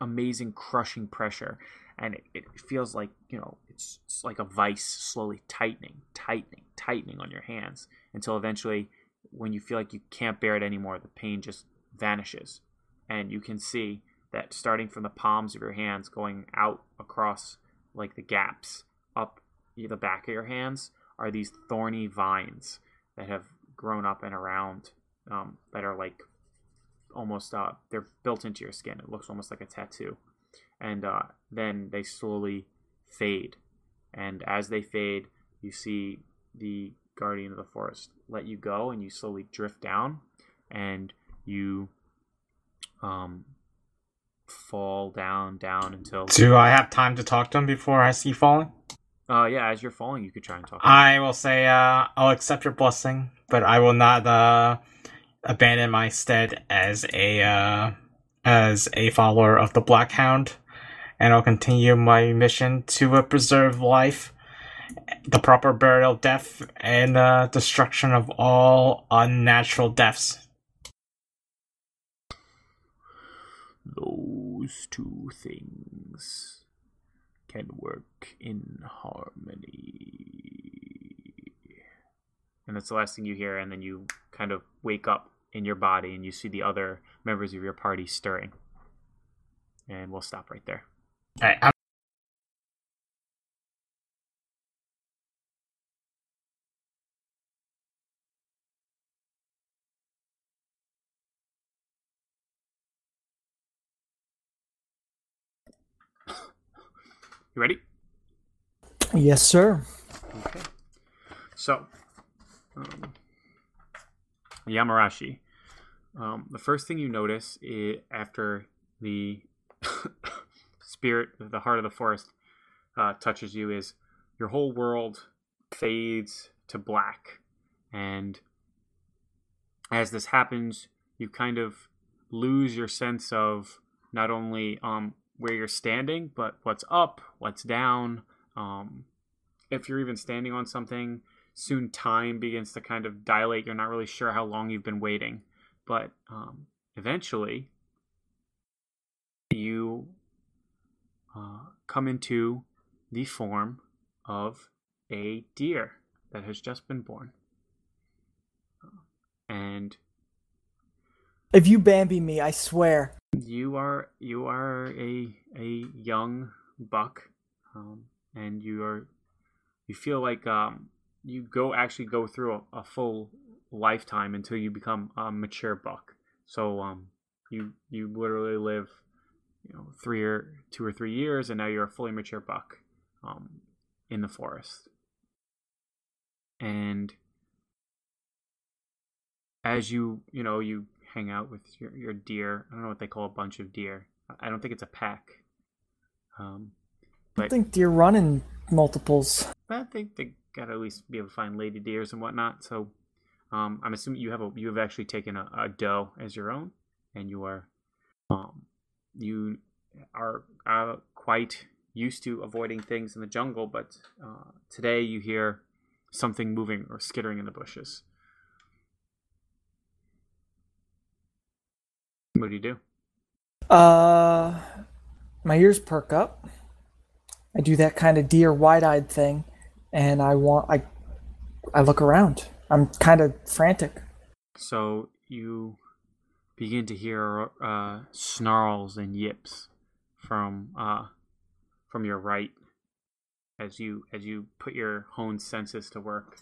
amazing crushing pressure, and it, it feels like you know it's, it's like a vice slowly tightening, tightening, tightening on your hands until eventually, when you feel like you can't bear it anymore, the pain just vanishes, and you can see that starting from the palms of your hands going out across like the gaps up the back of your hands are these thorny vines that have grown up and around um, that are like almost uh, they're built into your skin. It looks almost like a tattoo, and uh, then they slowly fade. And as they fade, you see the guardian of the forest let you go, and you slowly drift down, and you um, fall down, down until. Do I have time to talk to him before I see falling? Uh, yeah, as you're falling, you could try and talk. I will say, uh, I'll accept your blessing, but I will not, uh, abandon my stead as a, uh, as a follower of the Black Hound, and I'll continue my mission to uh, preserve life, the proper burial, death, and, uh, destruction of all unnatural deaths. Those two things can work in harmony. And that's the last thing you hear, and then you kind of wake up in your body and you see the other members of your party stirring. And we'll stop right there. Alright, I'm You ready? Yes, sir. Okay. So, um, Yamarashi. Um, the first thing you notice i after the (laughs) spirit, the heart of the forest, uh, touches you is your whole world fades to black. And as this happens, you kind of lose your sense of not only um, where you're standing, but what's up, what's down. Um, if you're even standing on something, soon time begins to kind of dilate. You're not really sure how long you've been waiting, but um, eventually you uh, come into the form of a deer that has just been born. And If you Bambi me, I swear. you are you are a a young buck, um, and you are you feel like um, you go actually go through a, a full lifetime until you become a mature buck. So um, you you literally live you know three or two or three years, and now you're a fully mature buck um, in the forest. And as you you know you hang out with your, your deer, I don't know what they call a bunch of deer. I don't think it's a pack. Um, I think deer run in multiples. I think they gotta at least be able to find lady deers and whatnot. So um, I'm assuming you have a you have actually taken a, a doe as your own, and you are um, you are uh, quite used to avoiding things in the jungle, but uh, today you hear something moving or skittering in the bushes. What do you do? Uh, my ears perk up. I do that kind of deer wide-eyed thing, and I want I I look around. I'm kind of frantic. So you begin to hear uh, snarls and yips from uh, from your right as you as you put your honed senses to work.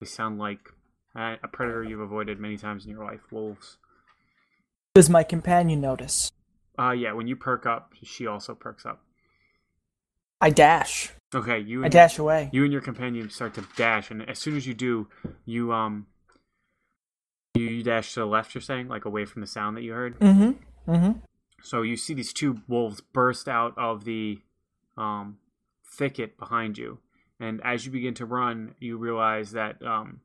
They sound like uh, a predator you've avoided many times in your life, wolves. Does my companion notice? Uh, yeah, when you perk up, she also perks up. I dash. Okay, you I and, dash away. you and your companion start to dash, and as soon as you do, you um, you, you dash to the left. You're saying, like away from the sound that you heard. Mm-hmm. Mm-hmm. So you see these two wolves burst out of the um, thicket behind you, and as you begin to run, you realize that um,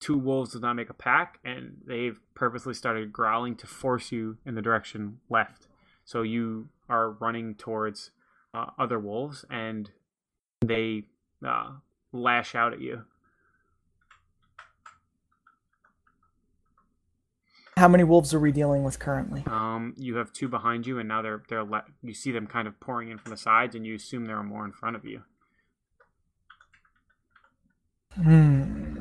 two wolves did not make a pack, and they've purposely started growling to force you in the direction left. So you are running towards uh, other wolves, and they uh, lash out at you. How many wolves are we dealing with currently? Um, you have two behind you, and now they're they're le- you see them kind of pouring in from the sides, and you assume there are more in front of you. Hmm.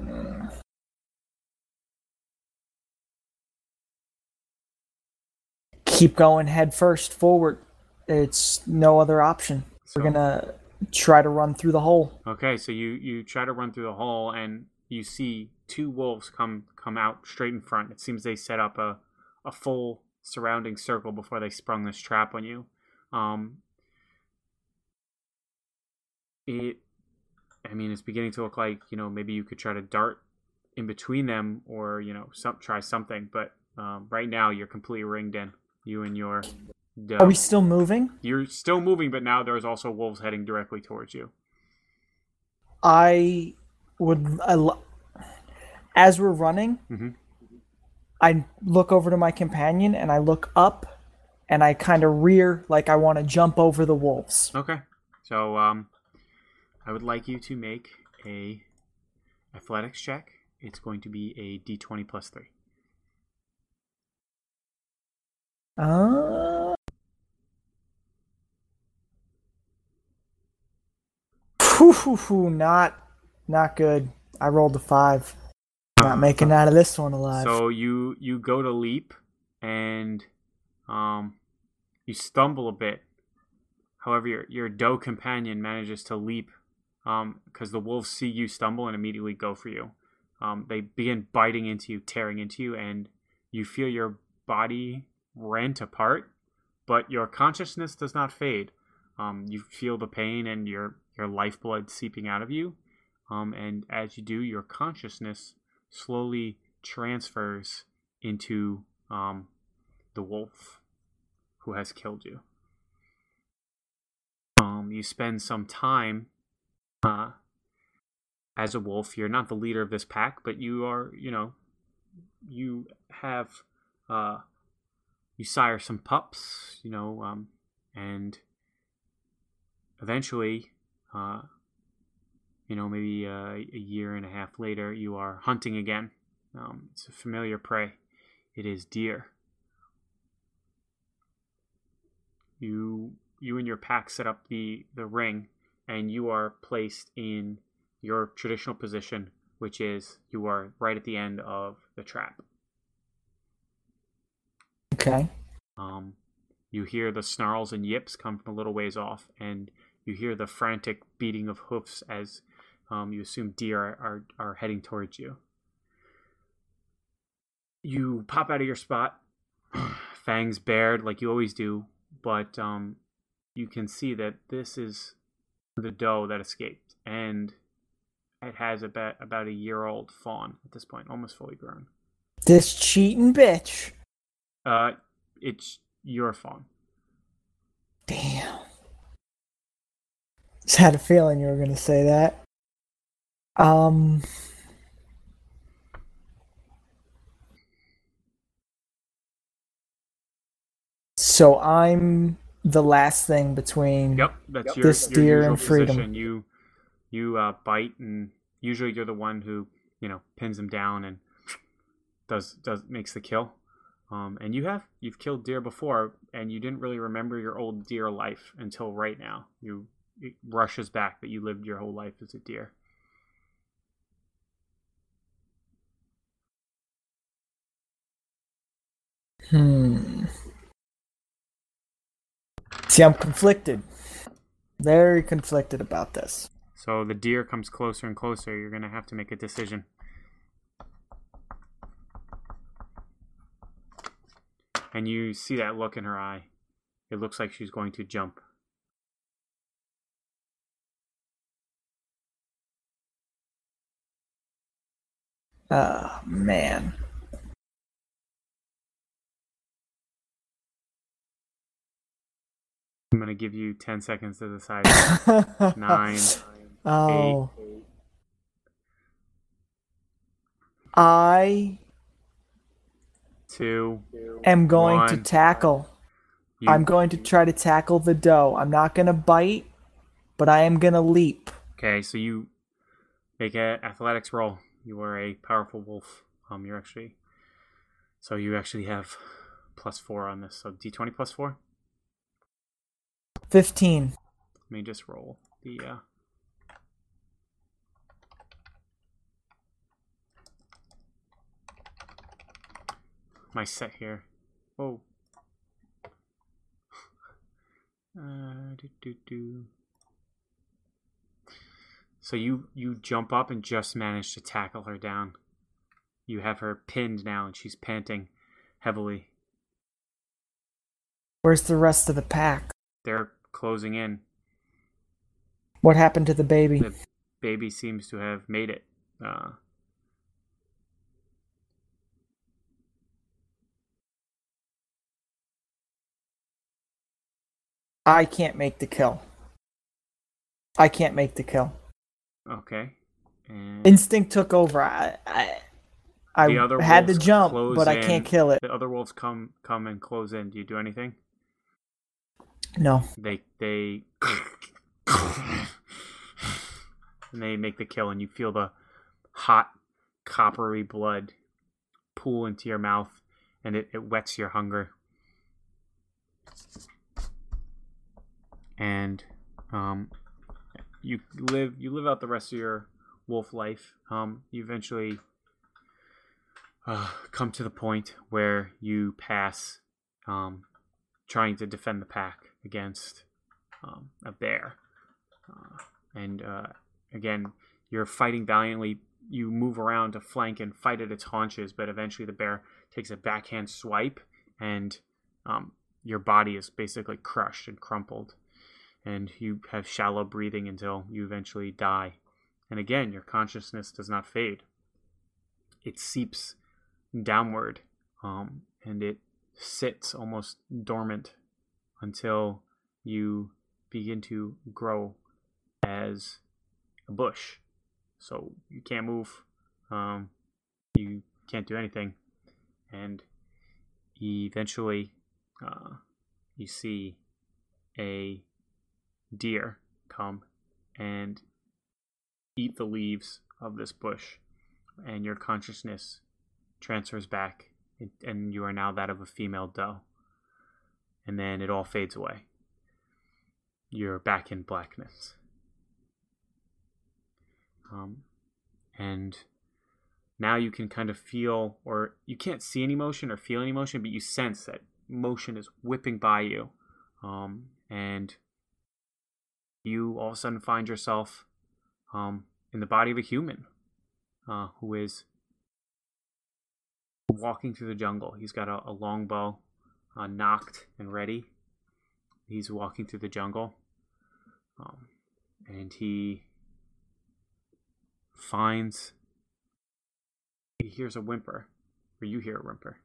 Keep going head first forward. It's no other option. So, We're gonna try to run through the hole. Okay, so you you try to run through the hole, and you see two wolves come come out straight in front. It seems they set up a a full surrounding circle before they sprung this trap on you. Um, it, I mean, it's beginning to look like you know maybe you could try to dart in between them, or you know some try something. But um, right now you're completely ringed in. You and your doe. Are we still moving? You're still moving, but now there's also wolves heading directly towards you. I would. I lo- as we're running, Mhm. I look over to my companion and I look up, and I kind of rear like I want to jump over the wolves. Okay. So um I would like you to make a athletics check. It's going to be a D20 plus 3. Uh, phew, not, not good. I rolled a five. Not making out of this one alive. So you you go to leap and um you stumble a bit. However, your your doe companion manages to leap um because the wolves see you stumble and immediately go for you. Um, they begin biting into you, tearing into you, and you feel your body rent apart, but your consciousness does not fade. Um, you feel the pain and your your lifeblood seeping out of you, um, and as you do, your consciousness slowly transfers into um, the wolf who has killed you. Um, you spend some time uh, as a wolf. You're not the leader of this pack, but you are, you know, you have, uh, you sire some pups, you know, um, and eventually, uh, you know, maybe uh, a year and a half later, you are hunting again. Um, it's a familiar prey. It is deer. You you and your pack set up the the ring, and you are placed in your traditional position, which is you are right at the end of the trap. Okay. Um, you hear the snarls and yips come from a little ways off, and you hear the frantic beating of hoofs as um, you assume deer are, are, are heading towards you. You pop out of your spot, (sighs) fangs bared like you always do, but um, you can see that this is the doe that escaped, and it has about about a year old fawn at this point, almost fully grown. This cheating bitch. Uh, it's your fawn. Damn. Just had a feeling you were gonna say that. Um. So I'm the last thing between. Yep, that's your, This your deer and freedom. position. You you uh, bite, and usually you're the one who you know pins him down and does does makes the kill. Um, and you have you've killed deer before, and you didn't really remember your old deer life until right now. You it rushes back that you lived your whole life as a deer. Hmm. See, I'm conflicted. Very conflicted about this. So the deer comes closer and closer. You're gonna have to make a decision. And you see that look in her eye. It looks like she's going to jump. Oh man. I'm gonna give you ten seconds to decide. (laughs) Nine. Oh. I Two. am going to tackle. You, I'm going to try to tackle the doe. I'm not going to bite, but I am going to leap. Okay, so you make an athletics roll. You are a powerful wolf. Um, you're actually so you actually have plus four on this. So D twenty plus four. 15. Let me just roll the. Uh... My set here. Oh. (laughs) Uh, do, do, do. So you you jump up and just manage to tackle her down. You have her pinned now, and she's panting heavily. Where's the rest of the pack? They're closing in. What happened to the baby? The baby seems to have made it. Uh, I can't make the kill. I can't make the kill. okay. And Instinct took over. I I, I had to jump, but I can't kill it. the other wolves come come and close in. Do you do anything? No. They they and they make the kill, and you feel the hot coppery blood pool into your mouth, and it, it whets your hunger. And um, you live you live out the rest of your wolf life. Um, you eventually uh, come to the point where you pass um, trying to defend the pack against um, a bear. Uh, and uh, again, you're fighting valiantly. You move around to flank and fight at its haunches, but eventually the bear takes a backhand swipe, and um, your body is basically crushed and crumpled. And you have shallow breathing until you eventually die. And again, your consciousness does not fade. It seeps downward, um, and it sits almost dormant until you begin to grow as a bush. So you can't move, um, you can't do anything, and eventually uh, you see a deer come and eat the leaves of this bush, and your consciousness transfers back, and- you are now that of a female doe. And then it all fades away. You're back in blackness. Um, and now you can kind of feel, or you can't see any motion or feel any motion, but you sense that motion is whipping by you. Um, and you all of a sudden find yourself um, in the body of a human uh, who is walking through the jungle. He's got a, a long bow, uh, nocked and ready. He's walking through the jungle, um, and he finds. He hears a whimper, or you hear a whimper.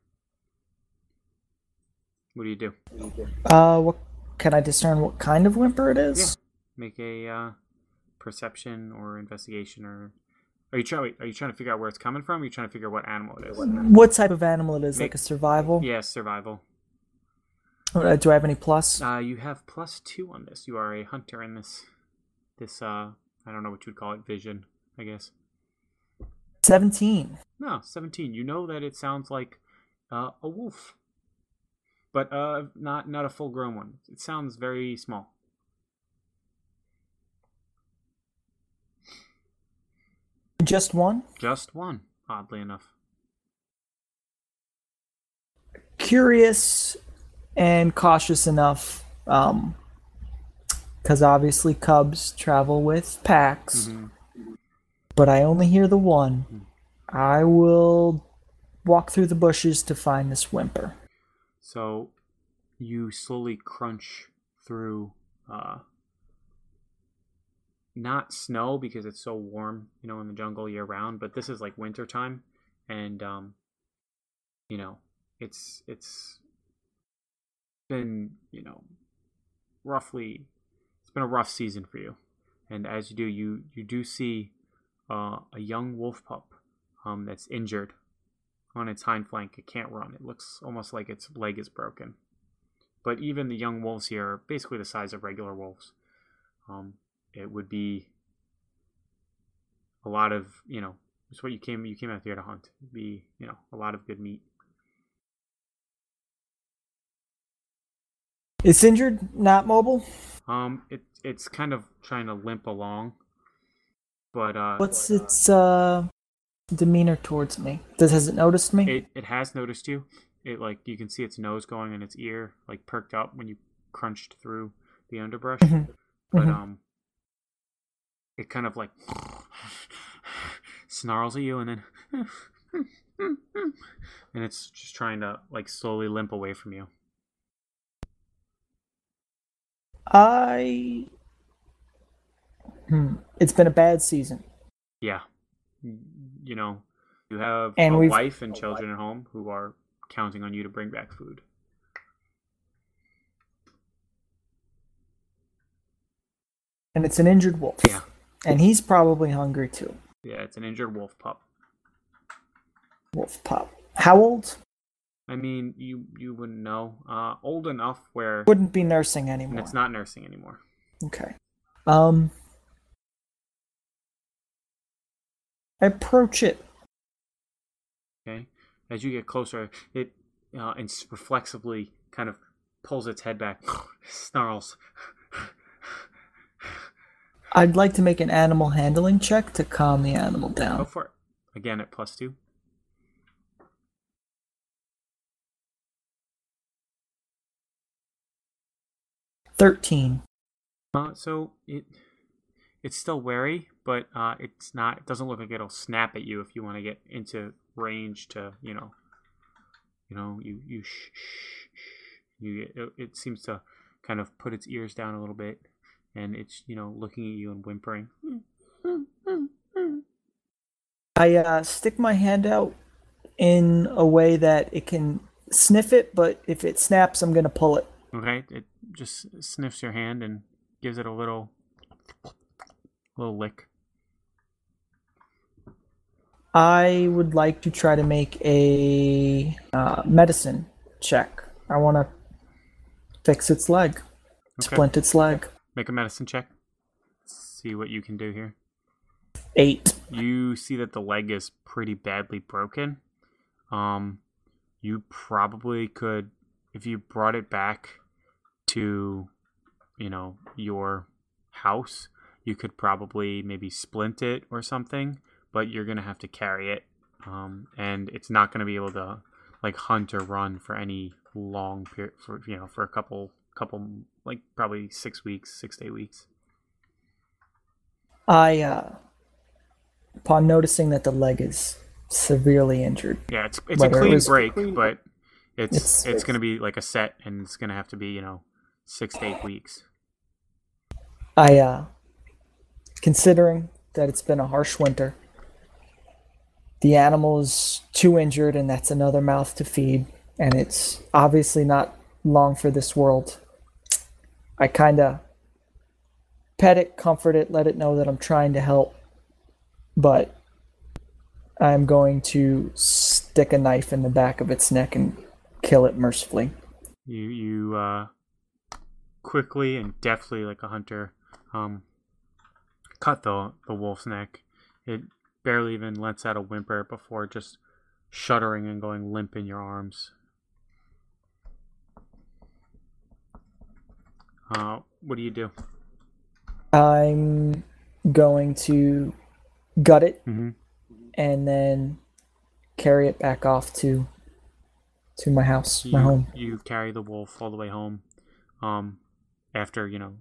What do you do? Uh, what can I discern? What kind of whimper it is? Make a uh, perception or investigation, or are you trying? Are you trying to figure out where it's coming from? Are you trying to figure out what animal it is? What type of animal it is? Make- Like a survival? Yes, survival. Uh, do I have any plus? Uh, you have plus two on this. You are a hunter in this. This uh, I don't know what you would call it. Vision, I guess. Seventeen. No, seventeen. You know that it sounds like uh, a wolf, but uh, not not a full grown one. It sounds very small. Just one. Just one, oddly enough. Curious and cautious enough, um, because obviously cubs travel with packs. Mhm. But I only hear the one. I will walk through the bushes to find this whimper. So you slowly crunch through uh not snow because it's so warm, you know, in the jungle year round, but this is like winter time and um you know, it's it's been, you know, roughly it's been a rough season for you. And as you do, you you do see uh, a young wolf pup um, that's injured on its hind flank. It can't run. It looks almost like its leg is broken. but even the young wolves here are basically the size of regular wolves. Um, it would be a lot of you know it's what you came you came out here to hunt. It'd be you know a lot of good meat. It's injured, not mobile. Um, it it's kind of trying to limp along, but uh, What's its uh demeanor towards me? Does has it noticed me? it it has noticed you. It like you can see its nose going and its ear like perked up when you crunched through the underbrush, Mhm. but Mhm. um, it kind of like snarls at you and then and it's just trying to like slowly limp away from you. I. Hmm. It's been a bad season. Yeah. You know, you have And a wife and children at home who are counting on you to bring back food. And it's an injured wolf. Yeah. And he's probably hungry too. Yeah, it's an injured wolf pup. Wolf pup. How old? I mean, you you wouldn't know. Uh, old enough where Wouldn't be nursing anymore. it's not nursing anymore. Okay. Um. I approach it. Okay, as you get closer, it uh, and reflexively kind of pulls its head back, (laughs) snarls. (laughs) I'd like to make an animal handling check to calm the animal down. Go for it. Again at plus two. Thirteen. Uh, so it it's still wary, but uh, it's not. It doesn't look like it'll snap at you if you want to get into range to you know, you know, you you sh- sh- sh- you. It, it seems to kind of put its ears down a little bit, and it's you know looking at you and whimpering. I uh, stick my hand out in a way that it can sniff it, but if it snaps, I'm gonna pull it. Okay, it just sniffs your hand and gives it a little little lick. I would like to try to make a uh, medicine check. I want to fix its leg, Okay. splint its leg. Make a medicine check. See what you can do here. Eight. you see that the leg is pretty badly broken. Um, you probably could, if you brought it back to, you know, your house, you could probably maybe splint it or something. But you're gonna have to carry it, um, and it's not gonna be able to like hunt or run for any long period for you know for a couple couple like probably six weeks, six to eight weeks. I, uh, upon noticing that the leg is severely injured, Yeah, it's it's a it clean was- break, but it's It's- it's, going to be like a set, and it's going to have to be you know six to eight weeks. I, uh, considering that it's been a harsh winter, the animal is too injured, and that's another mouth to feed, and it's obviously not long for this world. I kind of pet it, comfort it, let it know that I'm trying to help, but I'm going to stick a knife in the back of its neck and kill it mercifully. You you uh, quickly and deftly, like a hunter, um, cut the the wolf's neck. It barely even lets out a whimper before just shuddering and going limp in your arms. Uh, what do you do? I'm going to gut it Mm-hmm. and then carry it back off to to my house, you, my home. you carry the wolf all the way home um after you know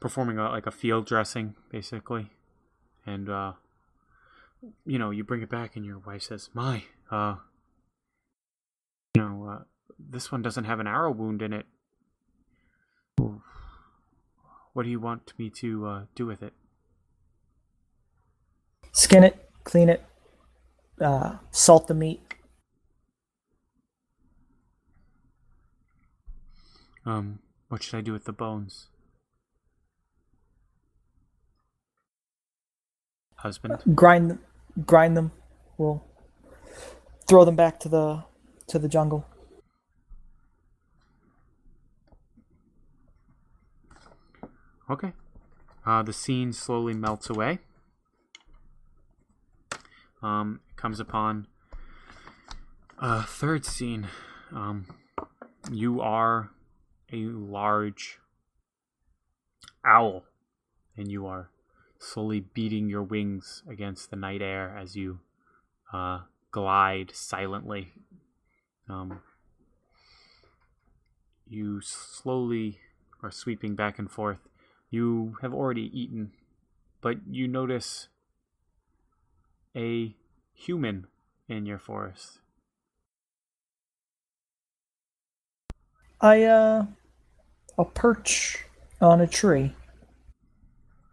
performing a, like a field dressing basically and uh you know you bring it back and your wife says my uh you know uh, this one doesn't have an arrow wound in it what do you want me to uh, do with it Skin it, clean it, uh, salt the meat. um what should i do with the bones husband grind them, grind them. We'll throw them back to the to the jungle. Okay. Uh, the scene slowly melts away. Um, comes upon a third scene. Um, you are a large owl, and you are slowly beating your wings against the night air as you uh, glide silently. Um, you slowly are sweeping back and forth. You have already eaten, but you notice a human in your forest. I uh, I'll perch on a tree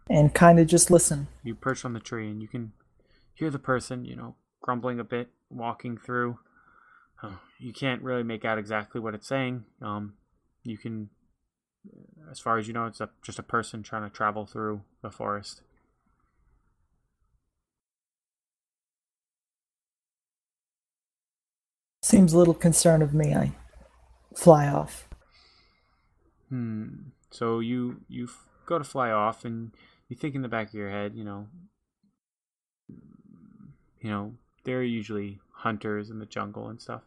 and kind of just listen. You perch on the tree and you can hear the person, you know, grumbling a bit, walking through. You can't really make out exactly what it's saying. Um, you can, as far as you know, it's a, just a person trying to travel through the forest. Seems a little concerned of me. I fly off. Hmm. So you you go to fly off, and you think in the back of your head, you know, you know, there are usually hunters in the jungle and stuff,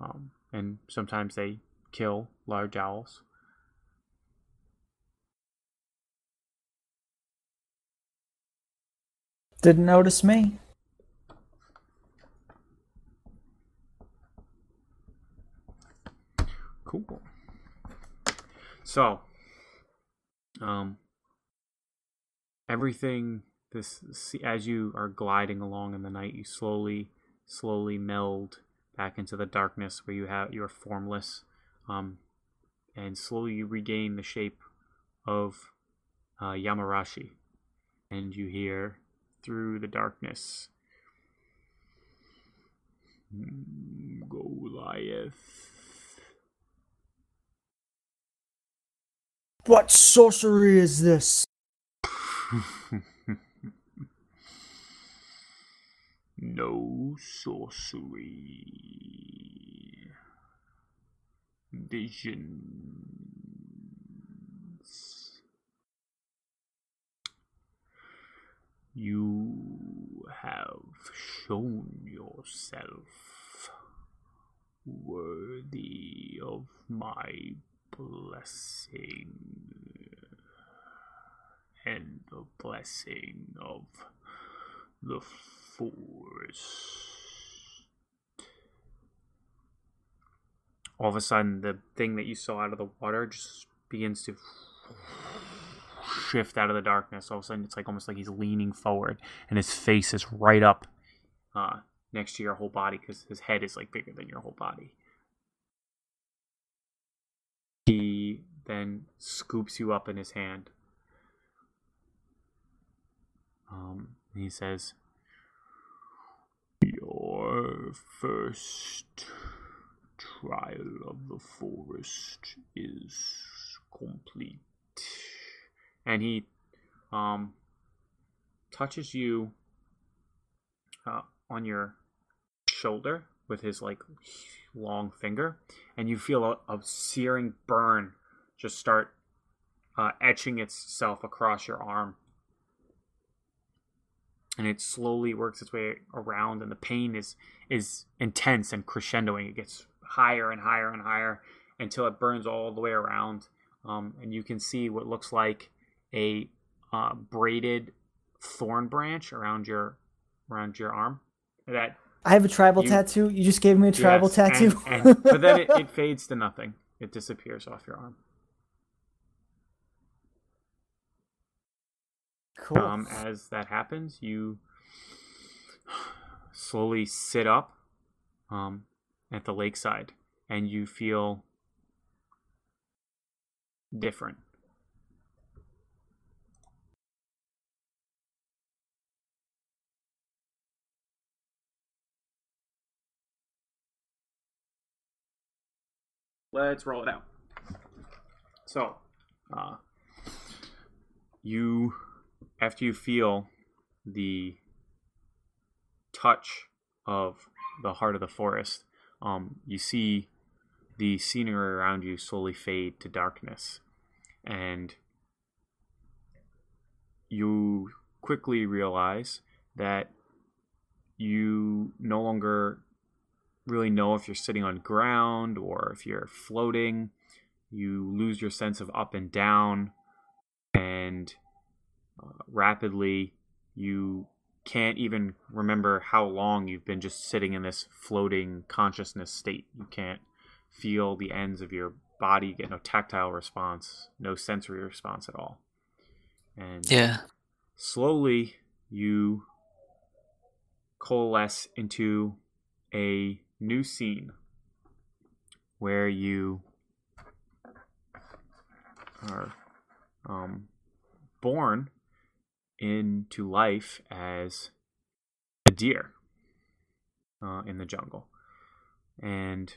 um, and sometimes they kill large owls. Didn't notice me. Cool. So, um, everything this as you are gliding along in the night, you slowly, slowly meld back into the darkness where you have you are formless, um, and slowly you regain the shape of uh, Yamarashi, and you hear through the darkness. "Mm, Goliath. What sorcery is this? (laughs) no sorcery. Visions. You have shown yourself worthy of my blessing and the blessing of the forest. All of a sudden, the thing that you saw out of the water just begins to shift out of the darkness. All of a sudden, it's like almost like he's leaning forward, and his face is right up uh, next to your whole body because his head is like bigger than your whole body. He then scoops you up in his hand. Um, he says, Your first trial of the forest is complete. And he um, touches you uh, on your shoulder with his like long finger, and you feel a, a searing burn just start uh, etching itself across your arm. And it slowly works its way around and the pain is is intense and crescendoing. It gets higher and higher and higher until it burns all the way around. Um, and you can see what looks like a uh, braided thorn branch around your around your arm that I have a tribal You- tattoo. You just gave me a tribal yes, and- tattoo. and- but then it, it fades to nothing it disappears off your arm cool. Um, as that happens, you slowly sit up um, at the lakeside and you feel different. Let's roll it out. So, uh, you after you feel the touch of the heart of the forest, um, you see the scenery around you slowly fade to darkness, and you quickly realize that you no longer really know if you're sitting on ground or if you're floating. You lose your sense of up and down, and uh, rapidly you can't even remember how long you've been just sitting in this floating consciousness state. You can't feel the ends of your body, you get no tactile response, no sensory response at all. And Yeah. slowly you coalesce into a new scene where you are um, born into life as a deer uh, in the jungle. And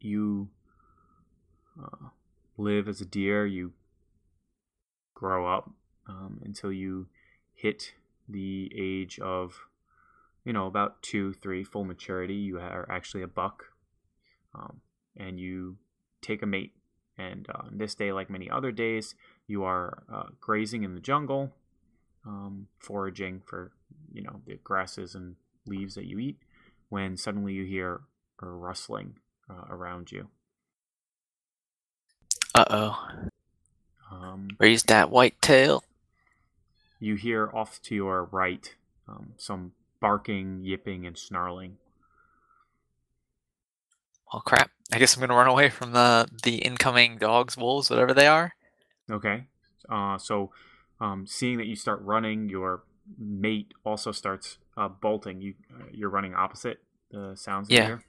you uh, live as a deer, you grow up um, until you hit the age of, you know, about two, three, full maturity. You are actually a buck, um, and you take a mate. And uh, this day, like many other days, you are uh, grazing in the jungle, um, foraging for, you know, the grasses and leaves that you eat. When suddenly you hear a rustling uh, around you. Uh oh. Um, Raise that white tail. you hear off to your right um, some barking, yipping, and snarling. Oh crap. I guess I'm gonna run away from the the incoming dogs, wolves, whatever they are. Okay. Uh, so, um, seeing that you start running, your mate also starts uh, bolting. You uh, you're running opposite the sounds that you Yeah. hear.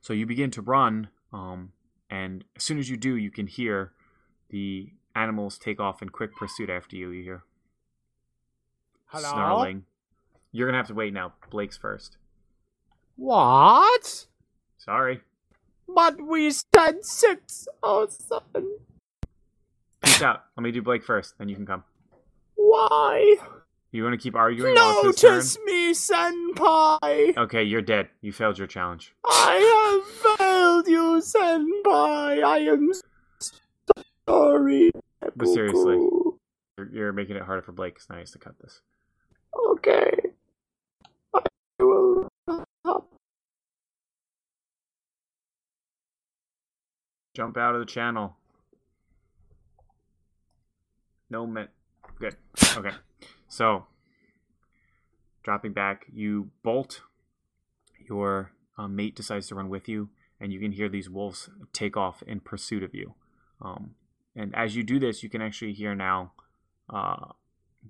So you begin to run, um, and as soon as you do, you can hear the animals take off in quick pursuit after you. You hear Hello? snarling. You're gonna have to wait now. Blake's first. What? Sorry. But we said six oh seven. Peace out. Let me do Blake first, then you can come. Why? You want to keep arguing while it's his Notice me, senpai. Okay, you're dead. You failed your challenge. I have failed you, senpai. I am sorry. But seriously. You're, you're making it harder for Blake because now he has to cut this. Okay. I will stop. Jump out of the channel. No man. Good. Okay. So, dropping back, you bolt. Your uh, mate decides to run with you, and you can hear these wolves take off in pursuit of you. Um, and as you do this, you can actually hear now uh,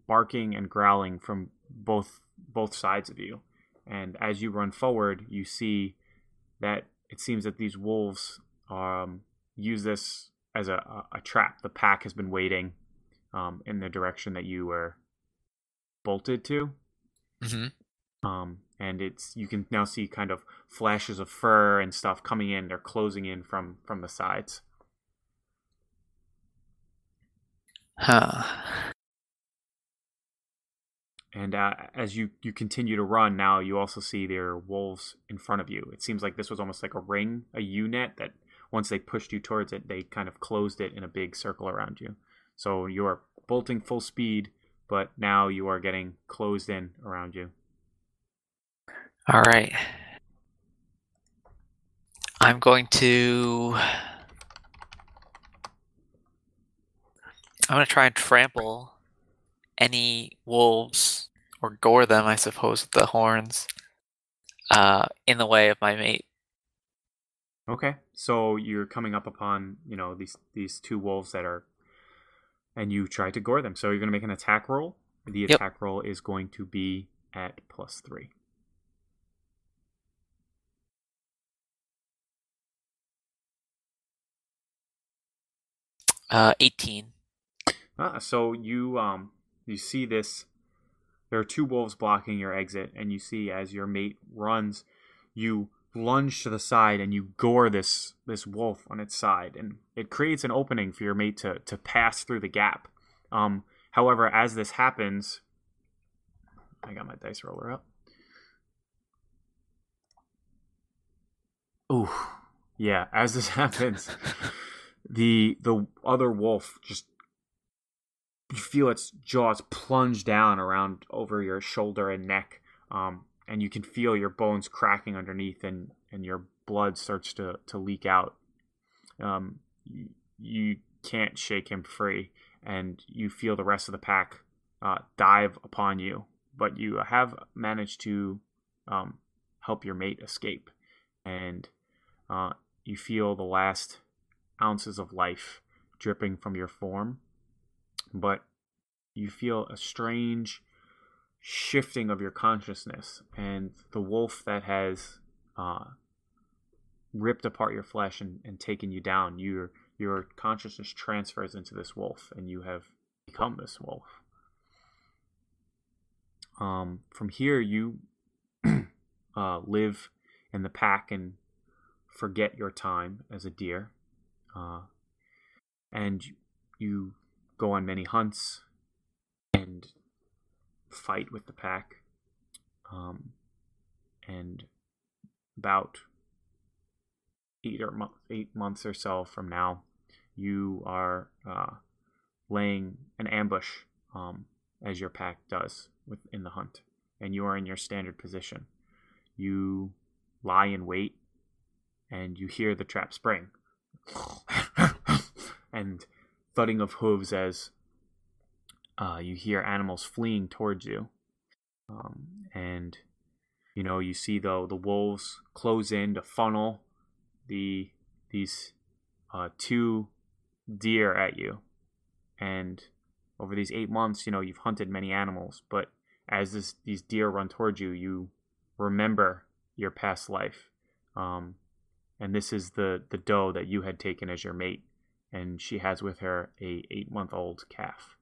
barking and growling from both both sides of you. And as you run forward, you see that it seems that these wolves um, use this as a, a, trap. The pack has been waiting um, in the direction that you were bolted to. hmm Um, and it's you can now see kind of flashes of fur and stuff coming in. They're closing in from from the sides. Huh. And uh, as you you continue to run, now you also see there are wolves in front of you. It seems like this was almost like a ring, a U net that once they pushed you towards it, they kind of closed it in a big circle around you. So you are bolting full speed, but now you are getting closed in around you. All right. I'm going to. I'm going to try and trample any wolves or gore them, I suppose, with the horns uh, in the way of my mate. Okay, so you're coming up upon you know these these two wolves that are, and you try to gore them. So you're going to make an attack roll. The Yep. attack roll is going to be at plus three. Uh, 18. Ah, so you um you see this. There are two wolves blocking your exit, and you see as your mate runs, you lunge to the side and you gore this this wolf on its side, and it creates an opening for your mate to to pass through the gap. Um, however, as this happens, I got my dice roller up. Ooh, yeah. As this (laughs) happens, the the other wolf just you feel its jaws plunge down around over your shoulder and neck, um, and you can feel your bones cracking underneath, and and your blood starts to to leak out. Um, you, can't shake him free, and you feel the rest of the pack uh, dive upon you, but you have managed to um, help your mate escape, and uh, you feel the last ounces of life dripping from your form, but you feel a strange shifting of your consciousness, and the wolf that has uh, ripped apart your flesh and, and taken you down, your your consciousness transfers into this wolf, and you have become this wolf. Um, from here, you (clears throat) uh, live in the pack and forget your time as a deer. Uh, and you go on many hunts and fight with the pack. Um, and about eight or mo- eight months or so from now, you are uh, laying an ambush um, as your pack does within the hunt, and you are in your standard position. You lie in wait, and you hear the trap spring, (laughs) and thudding of hooves as uh, you hear animals fleeing towards you, um, and you know you see the the wolves close in to funnel the these uh, two deer at you, and over these eight months, you know you've hunted many animals, but as this, these deer run towards you, you remember your past life, um, and this is the the doe that you had taken as your mate, and she has with her a eight month old calf.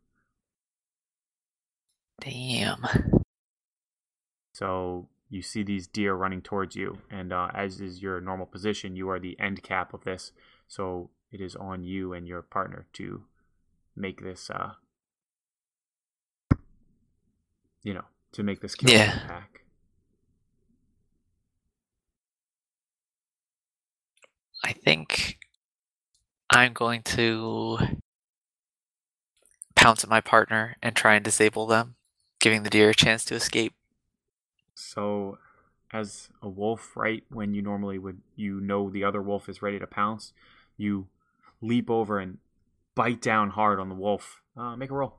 Damn. So you see these deer running towards you, and uh, as is your normal position, you are the end cap of this. So it is on you and your partner to make this, uh, you know, to make this kill Yeah. pack. I think I'm going to pounce at my partner and try and disable them, giving the deer a chance to escape. So, as a wolf, right when you normally would, you know the other wolf is ready to pounce, you leap over and bite down hard on the wolf. Uh, make a roll.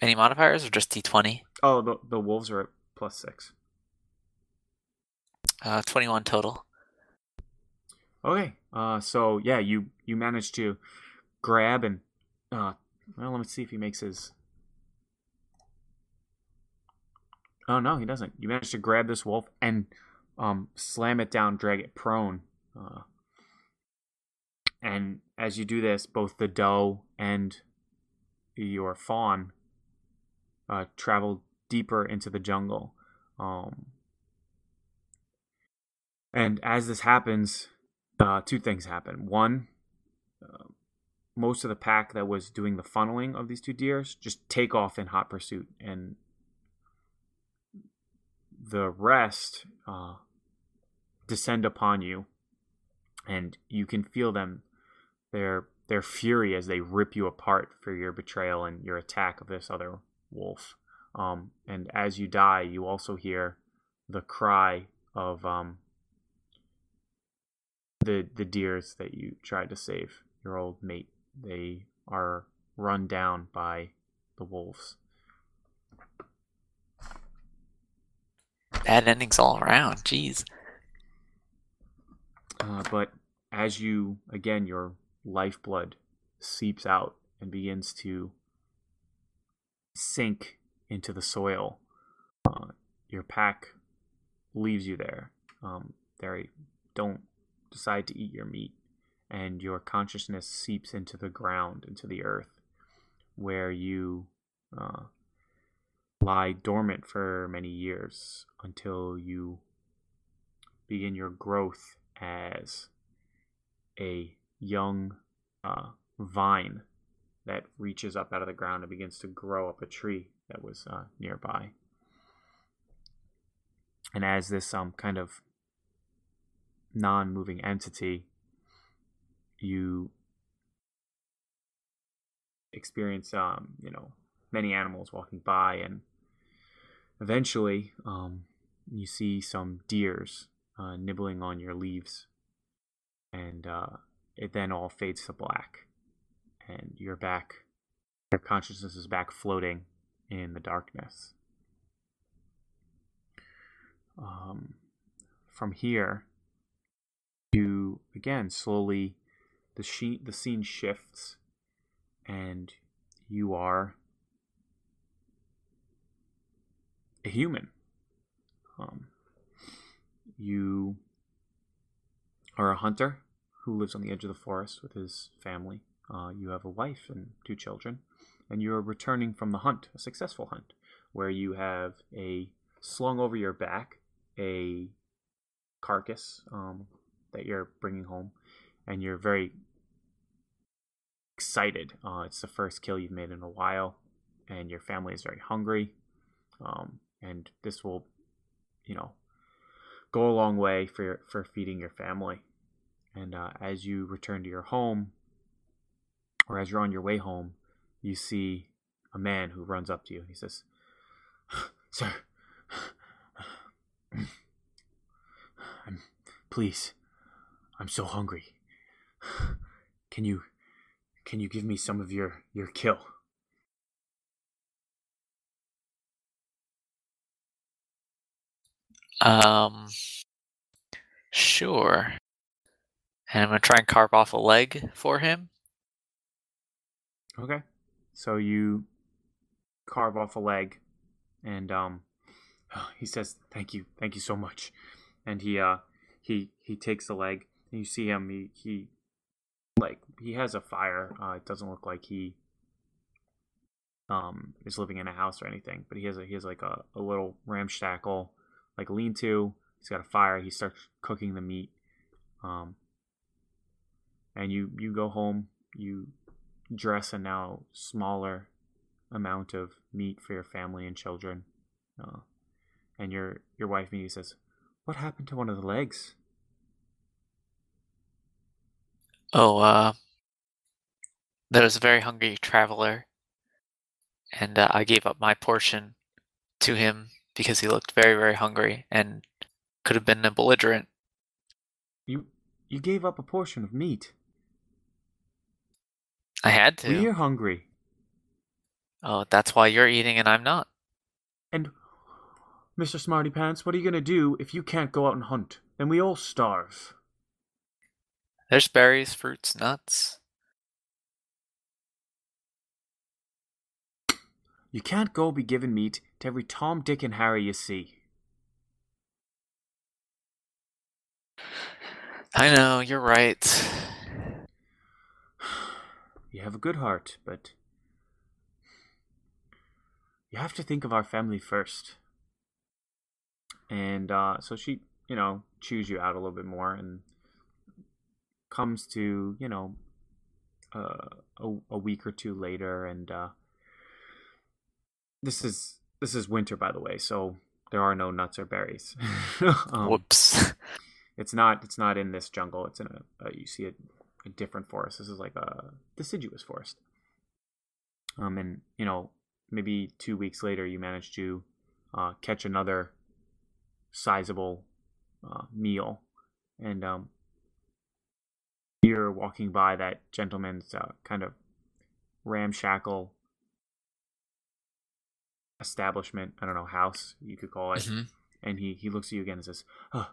Any modifiers or just d20? Oh, the the wolves are at plus six. Uh, 21 total. Okay. Uh, so yeah, you you manage to grab and uh, well, let me see if he makes his. Oh no, he doesn't. You manage to grab this wolf and um, slam it down, drag it prone. Uh, and as you do this, both the doe and your fawn uh, travel deeper into the jungle. Um, and as this happens, uh, two things happen. One, uh, most of the pack that was doing the funneling of these two deers just take off in hot pursuit, and the rest uh, descend upon you, and you can feel them their their fury as they rip you apart for your betrayal and your attack of this other wolf. Um, and as you die, you also hear the cry of um, the the deers that you tried to save, your old mate. They are run down by the wolves. Bad endings all around. Jeez. Uh, but as you again, your lifeblood seeps out and begins to sink into the soil. Uh, your pack leaves you there. Um, they don't decide to eat your meat, and your consciousness seeps into the ground, into the earth, where you uh, lie dormant for many years until you begin your growth as a young uh, vine that reaches up out of the ground and begins to grow up a tree that was uh, nearby. And as this um, kind of non moving entity, you experience, um, you know, many animals walking by, and eventually, um, you see some deers uh, nibbling on your leaves, and uh, it then all fades to black, and you're back. Your consciousness is back floating in the darkness. Um, from here, you again slowly the sheet the scene shifts, and you are a human. Um, you are a hunter who lives on the edge of the forest with his family. Uh, you have a wife and two children, and you are returning from the hunt, a successful hunt, where you have a slung over your back a carcass um, that you're bringing home, and you're very excited. Uh, it's the first kill you've made in a while, and your family is very hungry, um, and this will, you know, go a long way for for feeding your family. And uh, as you return to your home, or as you're on your way home, you see a man who runs up to you. He says, (sighs) "Sir, (sighs) I'm please. I'm so hungry. (sighs) Can you can you give me some of your your kill?" Um, sure. And I'm gonna try and carve off a leg for him. Okay. So you carve off a leg and um (sighs) he says thank you thank you so much and he uh he he takes the leg and you see him he he like he has a fire uh it doesn't look like he um is living in a house or anything but he has a he has like a, a little ramshackle like lean to he's got a fire he starts cooking the meat um and you you go home you dress a now smaller amount of meat for your family and children. Uh, and your your wife me says, "What happened to one of the legs?" Oh, uh, there was a very hungry traveler, and uh, I gave up my portion to him because he looked very, very hungry and could have been a belligerent. You you gave up a portion of meat. I had to. We're hungry. Oh, that's why you're eating and I'm not. And Mr. Smarty Pants, what are you gonna do if you can't go out and hunt? Then we all starve. There's berries, fruits, nuts. You can't go be giving meat to every Tom, Dick, and Harry you see. I know, you're right. You have a good heart, but you have to think of our family first. And uh, so she, you know, chews you out a little bit more and comes to, you know, uh, a, a week or two later, and uh, this is this is winter, by the way, so there are no nuts or berries. (laughs) um, Whoops. (laughs) it's not it's not in this jungle. It's in a, a you see a, a different forest. This is like a deciduous forest. Um, and you know maybe two weeks later, you manage to uh, catch another sizable uh, meal, and um, you're walking by that gentleman's uh, kind of ramshackle establishment. I don't know house you could call it, Mhm. and he he looks at you again and says, "Oh,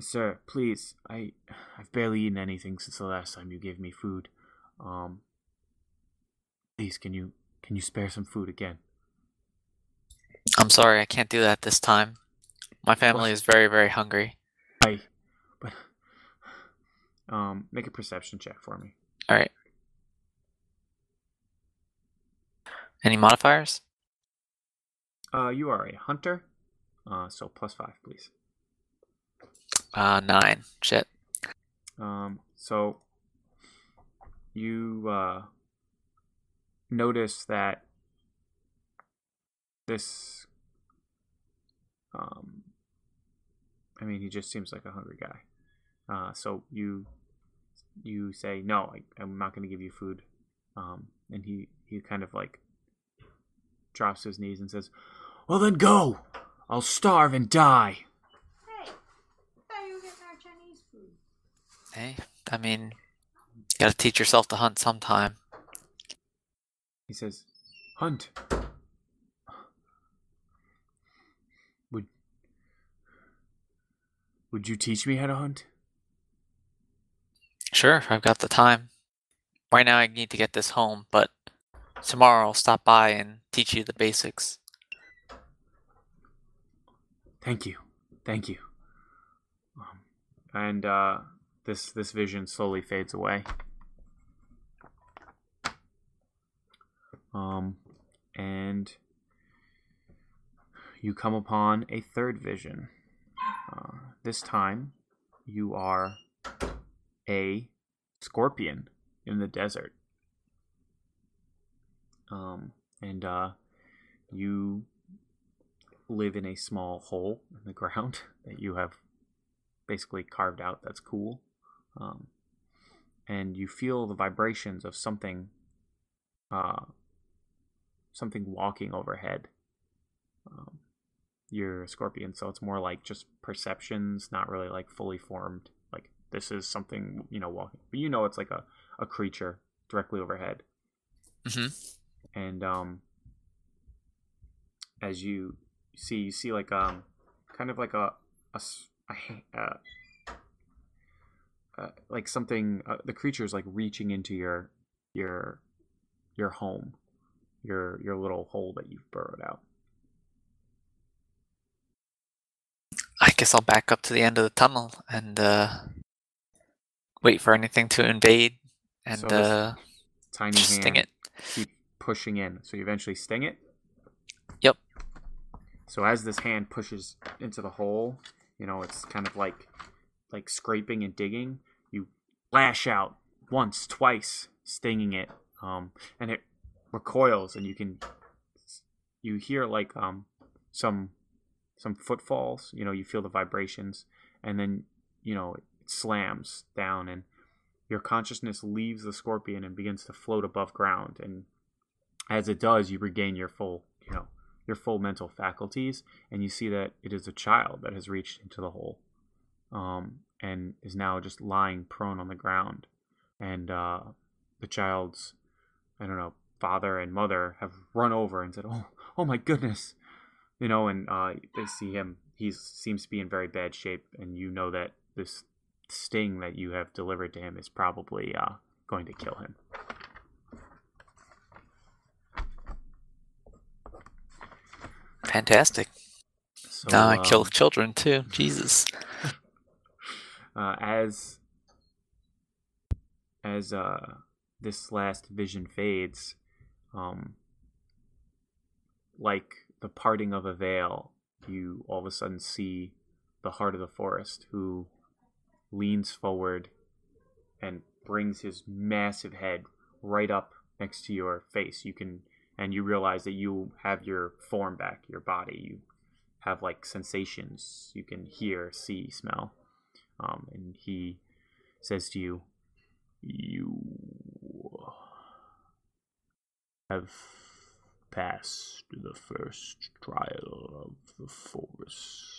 sir, please, I I've barely eaten anything since the last time you gave me food. Um, please, can you can you spare some food again?" I'm sorry, I can't do that this time. My family is very, very hungry. Um, make a perception check for me. Alright. Any modifiers? Uh, you are a hunter, uh, so plus five, please. Uh, nine. Shit. Um, so you uh, notice that this, um, I mean, he just seems like a hungry guy. Uh, so you you say no, I, I'm not going to give you food. Um, and he he kind of like drops his knees and says, "Well then, go. I'll starve and die." Hey, I you were getting our Chinese food. Hey, I mean, you gotta teach yourself to hunt sometime. He says, "Hunt." Would Would you teach me how to hunt? Sure, I've got the time. Right now, I need to get this home, but tomorrow I'll stop by and teach you the basics. Thank you, thank you. Um, and uh, this this vision slowly fades away. Um, and you come upon a third vision. Uh, this time, you are a scorpion in the desert. Um, and uh, you live in a small hole in the (laughs) ground that you have basically carved out. That's cool. Um, and you feel the vibrations of something, uh, something walking overhead. Um, you're a scorpion, so it's more like just perceptions, not really like fully formed. This is something you know walking, but you know it's like a a creature directly overhead. Mhm. And um, as you see, you see like um, kind of like a a, a uh, uh, like something. Uh, the creature is like reaching into your your your home, your your little hole that you've burrowed out. I guess I'll back up to the end of the tunnel and uh, wait for anything to invade and So uh, Tiny sting it. keep pushing in, so you eventually sting it. Yep. So as this hand pushes into the hole, you know it's kind of like like scraping and digging. You lash out once, twice, stinging it, um, and it recoils, and you can you hear like um some some footfalls. You know, you feel the vibrations, and then you know slams down, and your consciousness leaves the scorpion and begins to float above ground. And as it does, you regain your full you know your full mental faculties, and you see that it is a child that has reached into the hole, um, and is now just lying prone on the ground, and uh, the child's I don't know father and mother have run over and said, "Oh, oh my goodness," you know, and uh, they see him. He seems to be in very bad shape, and you know that this sting that you have delivered to him is probably uh, going to kill him. Fantastic. So, now I kill um, children too. Jesus. (laughs) uh, as as uh, this last vision fades, um, like the parting of a veil, you all of a sudden see the heart of the forest, who leans forward and brings his massive head right up next to your face. You can, and you realize that you have your form back, your body. You have like sensations. You can hear, see, smell. Um, and he says to you, You have passed the first trial of the forest.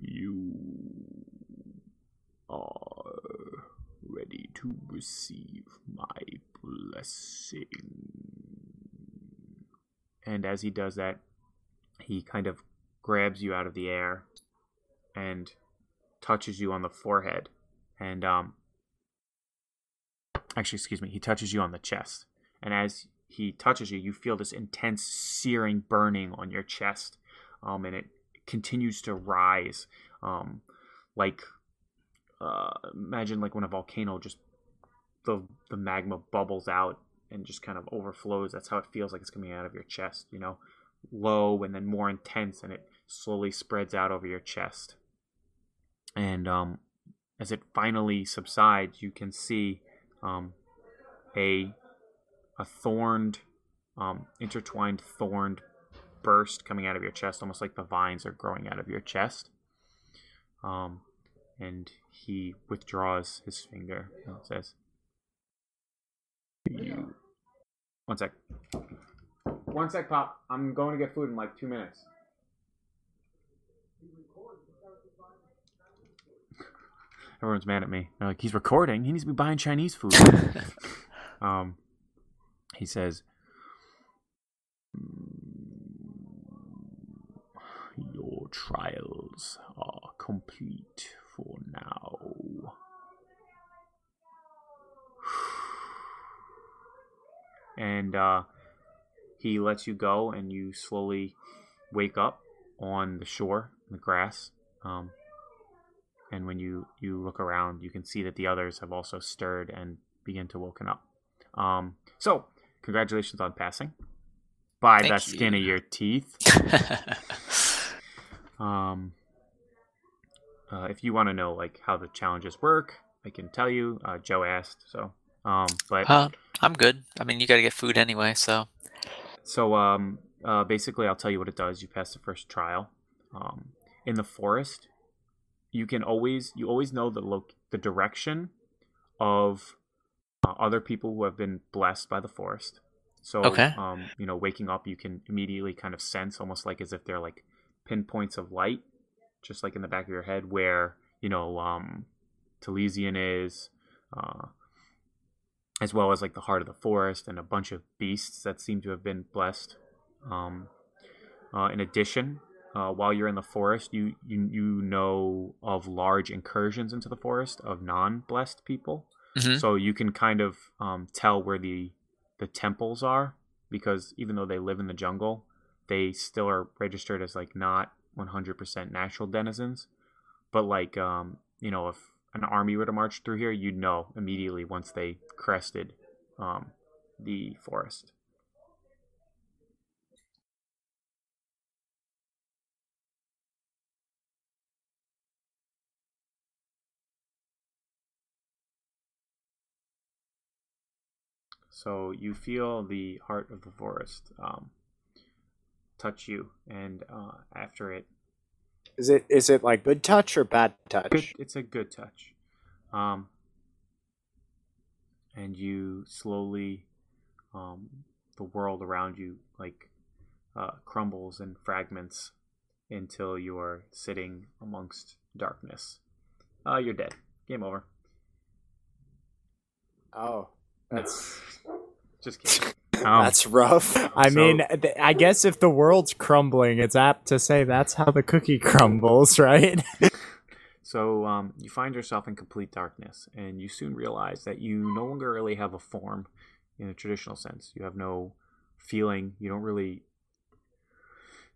You are ready to receive my blessing. And as he does that, he kind of grabs you out of the air and touches you on the forehead. And um actually excuse me he touches you on the chest. And as he touches you you feel this intense searing burning on your chest. Um and it continues to rise um like uh imagine like when a volcano just the the magma bubbles out and just kind of overflows. That's how it feels like it's coming out of your chest you know? Low and then more intense and it slowly spreads out over your chest. And um, as it finally subsides you can see um, a a thorned um, intertwined thorned burst coming out of your chest almost like the vines are growing out of your chest um, and he withdraws his finger and says, "You." One sec. One sec, Pop. I'm going to get food in like two minutes. (laughs) Everyone's mad at me. They're like, he's recording. He needs to be buying Chinese food. (laughs) um, he says, Your trials are complete for now. And uh, he lets you go, and you slowly wake up on the shore, in the grass. Um, and when you, you look around, you can see that the others have also stirred and begin to woken up. Um, so, congratulations on passing by Thank the skin of your teeth. (laughs) Um, uh, if you want to know like how the challenges work, I can tell you. Uh, Joe asked, so um, but uh, I'm good. I mean, you got to get food anyway, so so um, uh, basically, I'll tell you what it does. You pass the first trial. Um, in the forest, you can always you always know the lo- the direction of uh, other people who have been blessed by the forest. So, Okay. um, you know, waking up, you can immediately kind of sense, almost like as if they're like pinpoints of light, just like in the back of your head, where you know um, Talesian is, uh, as well as like the heart of the forest and a bunch of beasts that seem to have been blessed. Um, uh, in addition, uh, while you're in the forest, you, you you know of large incursions into the forest of non-blessed people. Mhm. So you can kind of um, tell where the the temples are because even though they live in the jungle, they still are registered as like not 100% natural denizens. But like um, you know, if an army were to march through here, you'd know immediately once they crested um, the forest. So you feel the heart of the forest um, touch you, and uh, after it, Is it is it like good touch or bad touch? good, it's a good touch. Um, and you slowly, um, the world around you like uh, crumbles and fragments until you are sitting amongst darkness. Uh, you're dead. Game over. Oh, that's (laughs) Just kidding. Um, that's rough. I so- mean, th- I guess if the world's crumbling, it's apt to say that's how the cookie (laughs) crumbles, right? (laughs) So um, you find yourself in complete darkness, and you soon realize that you no longer really have a form in a traditional sense. You have no feeling. You don't really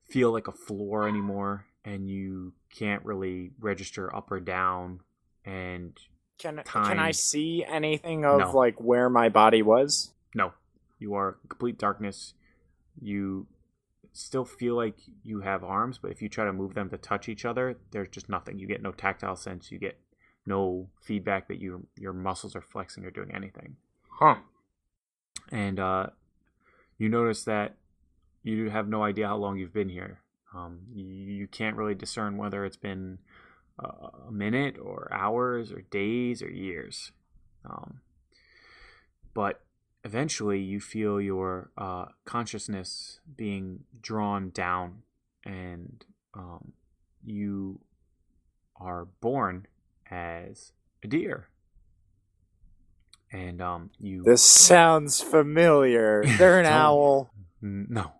feel like a floor anymore, and you can't really register up or down. And Can Time. can I see anything of No. like where my body was? no, you are complete darkness. You still feel like you have arms, but if you try to move them to touch each other, there's just nothing. You get no tactile sense. You get no feedback that you your muscles are flexing or doing anything. Huh. and uh, you notice that you have no idea how long you've been here. Um, you, you can't really discern whether it's been uh, a minute or hours or days or years. Um, but eventually, you feel your uh, consciousness being drawn down, and um, you are born as a deer. And um, you This sounds familiar. They're an (laughs) owl. No,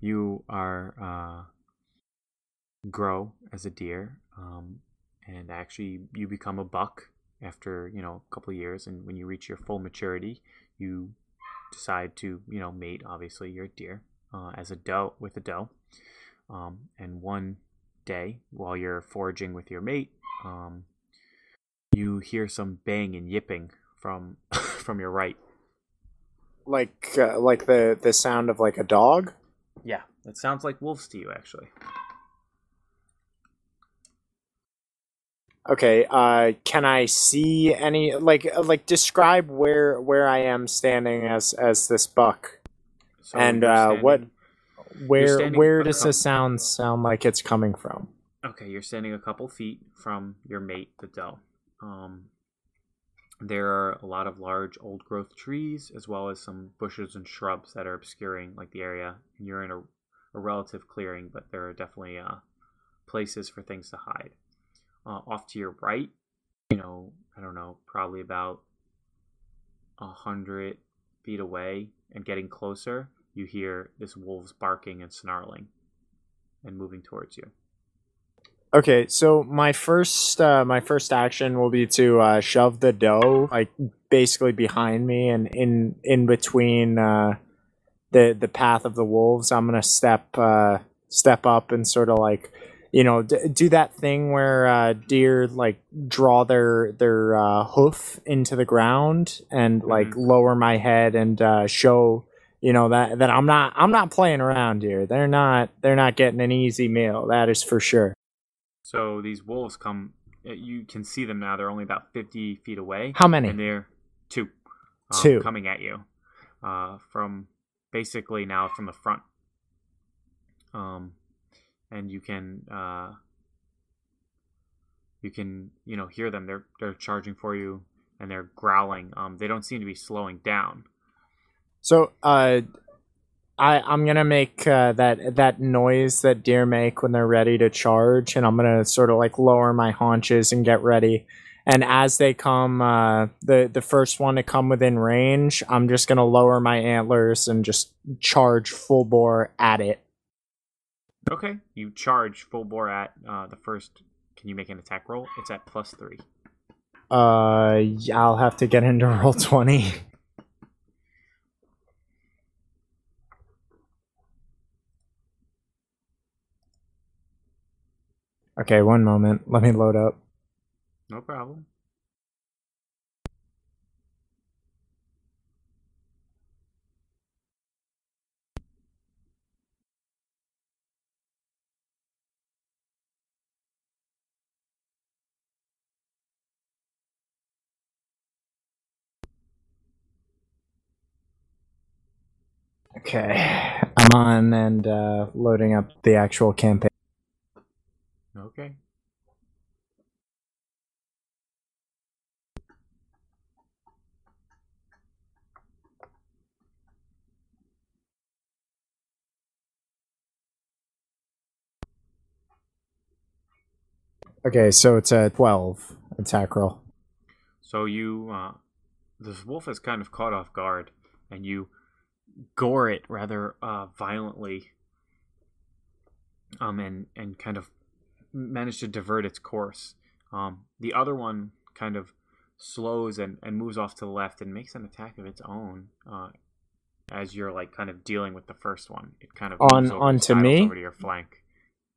you are uh, grow as a deer, um, and actually you become a buck after you know a couple of years. And when you reach your full maturity, you decide to you know mate. Obviously, you're deer uh, as a doe with a doe. Um, and one day, while you're foraging with your mate, um, you hear some bang and yipping from (laughs) from your right. Like uh, like the the sound of like a dog. Yeah, it sounds like wolves to you, actually. Okay, uh can I see any like like describe where where I am standing as as this buck? So And, uh, what- Where where does the sound sound like it's coming from? Okay, you're standing a couple feet from your mate, the doe. Um, there are a lot of large old growth trees as well as some bushes and shrubs that are obscuring like the area you're in a, a relative clearing but there are definitely uh, places for things to hide uh, off to your right you know i don't know probably about a hundred feet away and getting closer you hear this wolves barking and snarling and moving towards you Okay, so my first uh, my first action will be to uh, shove the doe like basically behind me and in in between uh, the the path of the wolves. I'm gonna step uh, step up and sort of like you know d- do that thing where uh, deer like draw their their uh, hoof into the ground and like Mhm. lower my head and uh, show you know that that I'm not I'm not playing around here. They're not they're not getting an easy meal. That is for sure. so these wolves come you can see them now they're only about 50 feet away How many? and they're two, um, Two. coming at you uh, from basically now from the front. Um, and you can uh, you can you know hear them. They're they're charging for you and they're growling. Um, they don't seem to be slowing down. So, uh, I I'm gonna make uh, that that noise that deer make when they're ready to charge, and I'm gonna sort of like lower my haunches and get ready. And as they come, uh, the the first one to come within range, I'm just gonna lower my antlers and just charge full bore at it. Okay, you charge full bore at uh, the first. Can you make an attack roll? It's at plus three. Uh, yeah, I'll have to get into (laughs) Roll20. Okay, one moment. Let me load up. No problem. Okay, I'm on and uh, loading up the actual campaign. Okay. Okay, so it's a 12 attack roll. So you, uh, this wolf is kind of caught off guard, and you gore it rather uh, violently, um, and and kind of manage to divert its course. Um, the other one kind of slows and, and moves off to the left and makes an attack of its own. Uh, as you're like kind of dealing with the first one, it kind of On- onto me? over to your flank.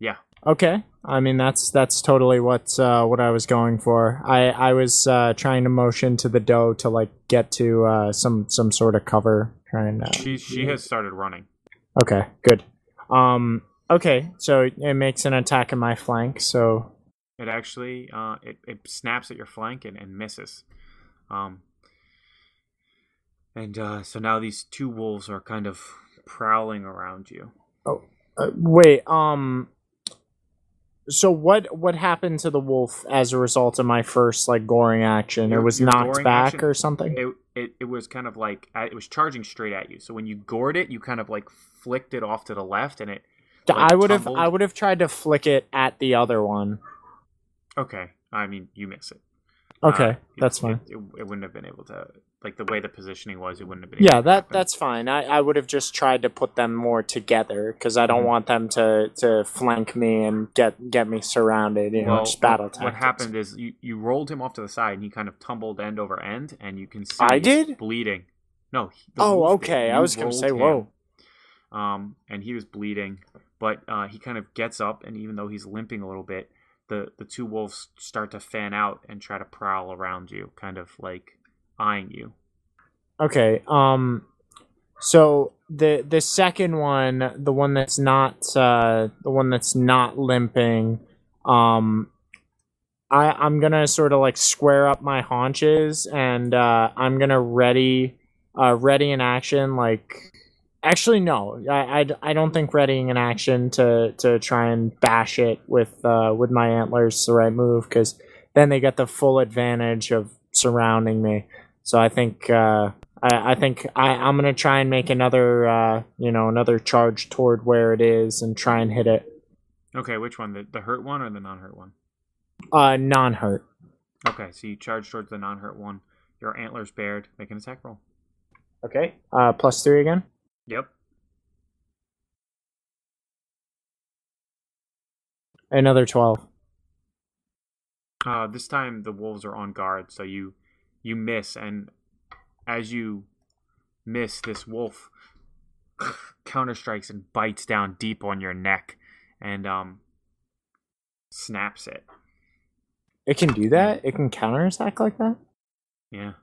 Yeah. Okay, I mean that's that's totally what uh, what I was going for. I I was uh, trying to motion to the doe to like get to uh, some some sort of cover. Trying to. She she has started running. Okay, good. Um. Okay, so it makes an attack in my flank. So It actually uh, it, it snaps at your flank and, and misses. Um, and uh, so now these two wolves are kind of prowling around you. uh, wait. Um. So what what happened to the wolf as a result of my first like goring action? It was your knocked back action- or something. It, it it was kind of like uh, it was charging straight at you. So when you gored it, you kind of like flicked it off to the left, and it. like, I would have. I would have tried to flick it at the other one. Okay, I mean you miss it. Okay, Uh, that's it- fine. It, it, wouldn't have been able to like the way the positioning was. It wouldn't have been. Yeah, that that's fine. I, I would have just tried to put them more together because I don't Mhm. want them to, to flank me and get get me surrounded. You know, just battle tactics. what happened is you, you rolled him off to the side and he kind of tumbled end over end and you can see I did? bleeding. No. the Oh, okay. I was gonna say, him, whoa. Um, and he was bleeding, but uh, he kind of gets up and even though he's limping a little bit, the the two wolves start to fan out and try to prowl around you, kind of like eyeing you. Okay. Um. So the the second one, the one that's not uh, the one that's not limping, um, I I'm gonna sort of like square up my haunches and uh, I'm gonna ready uh ready in action like Actually, no. I, I, I don't think readying in action to, to try and bash it with uh, with my antlers is the right move because then they get the full advantage of surrounding me. So I think uh, I, I think I, I'm gonna try and make another uh, you know another charge toward where it is and try and hit it. Okay, which one? The, the hurt one or the non hurt one? Uh, non hurt. Okay, so you charge towards the non hurt one. Your antlers bared. Make an attack roll. Okay. Uh, plus three again. Yep. Another twelve. Uh, this time the wolves are on guard, so you you miss, and as you miss, this wolf (laughs) counter strikes and bites down deep on your neck, and um snaps it. It can do that. It can counterattack like that. Yeah,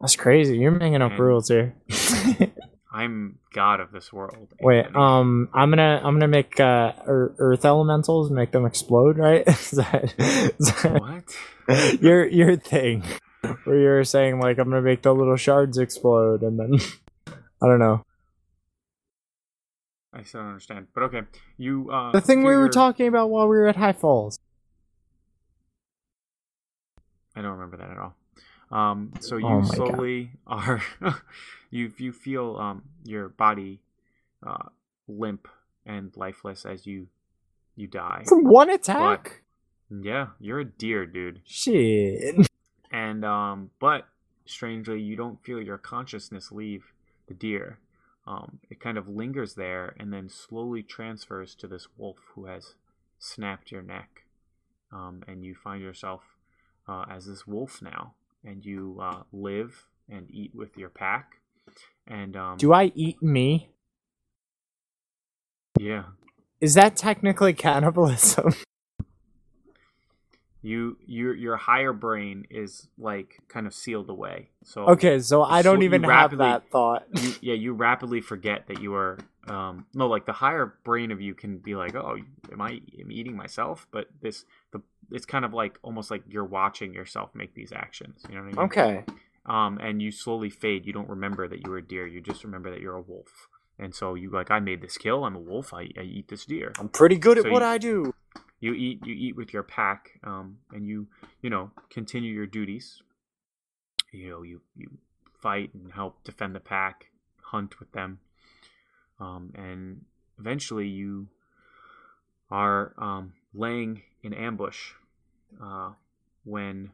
That's crazy. You're making up And- rules here. (laughs) (laughs) I'm god of this world. Wait, Anthony. um, I'm gonna I'm gonna make uh earth elementals make them explode, right? Is that, is that what? your your thing where you're saying like I'm gonna make the little shards explode and then (laughs) I don't know I still don't understand, but okay. You uh the thing we were talking about while we were at High Falls. I don't remember that at all. Um, so you Oh my God. slowly (laughs) are you you feel um your body uh limp and lifeless as you you die. From one attack. Yeah, you're a deer, dude. Shit. And um but strangely you don't feel your consciousness leave the deer. Um it kind of lingers there and then slowly transfers to this wolf who has snapped your neck. Um and you find yourself uh, as this wolf now and you uh, live and eat with your pack and um Do I eat me? yeah Is that technically cannibalism? (laughs) you your your higher brain is like kind of sealed away. So Okay, so I don't So even have that thought. (laughs) you, yeah you rapidly forget that you are um no like the higher brain of you can be like oh am i am eating myself? But this the it's kind of like almost like you're watching yourself make these actions you know what i mean? Okay. um and you slowly fade. You don't remember that you were a deer. You just remember that you're a wolf. And so you like i made this kill. I'm a wolf. I, I eat this deer. I'm pretty good at So what you- I do. You eat you eat with your pack um, and you you know continue your duties. You know you you fight and help defend the pack hunt with them. Um, and eventually you are um, laying in ambush uh, when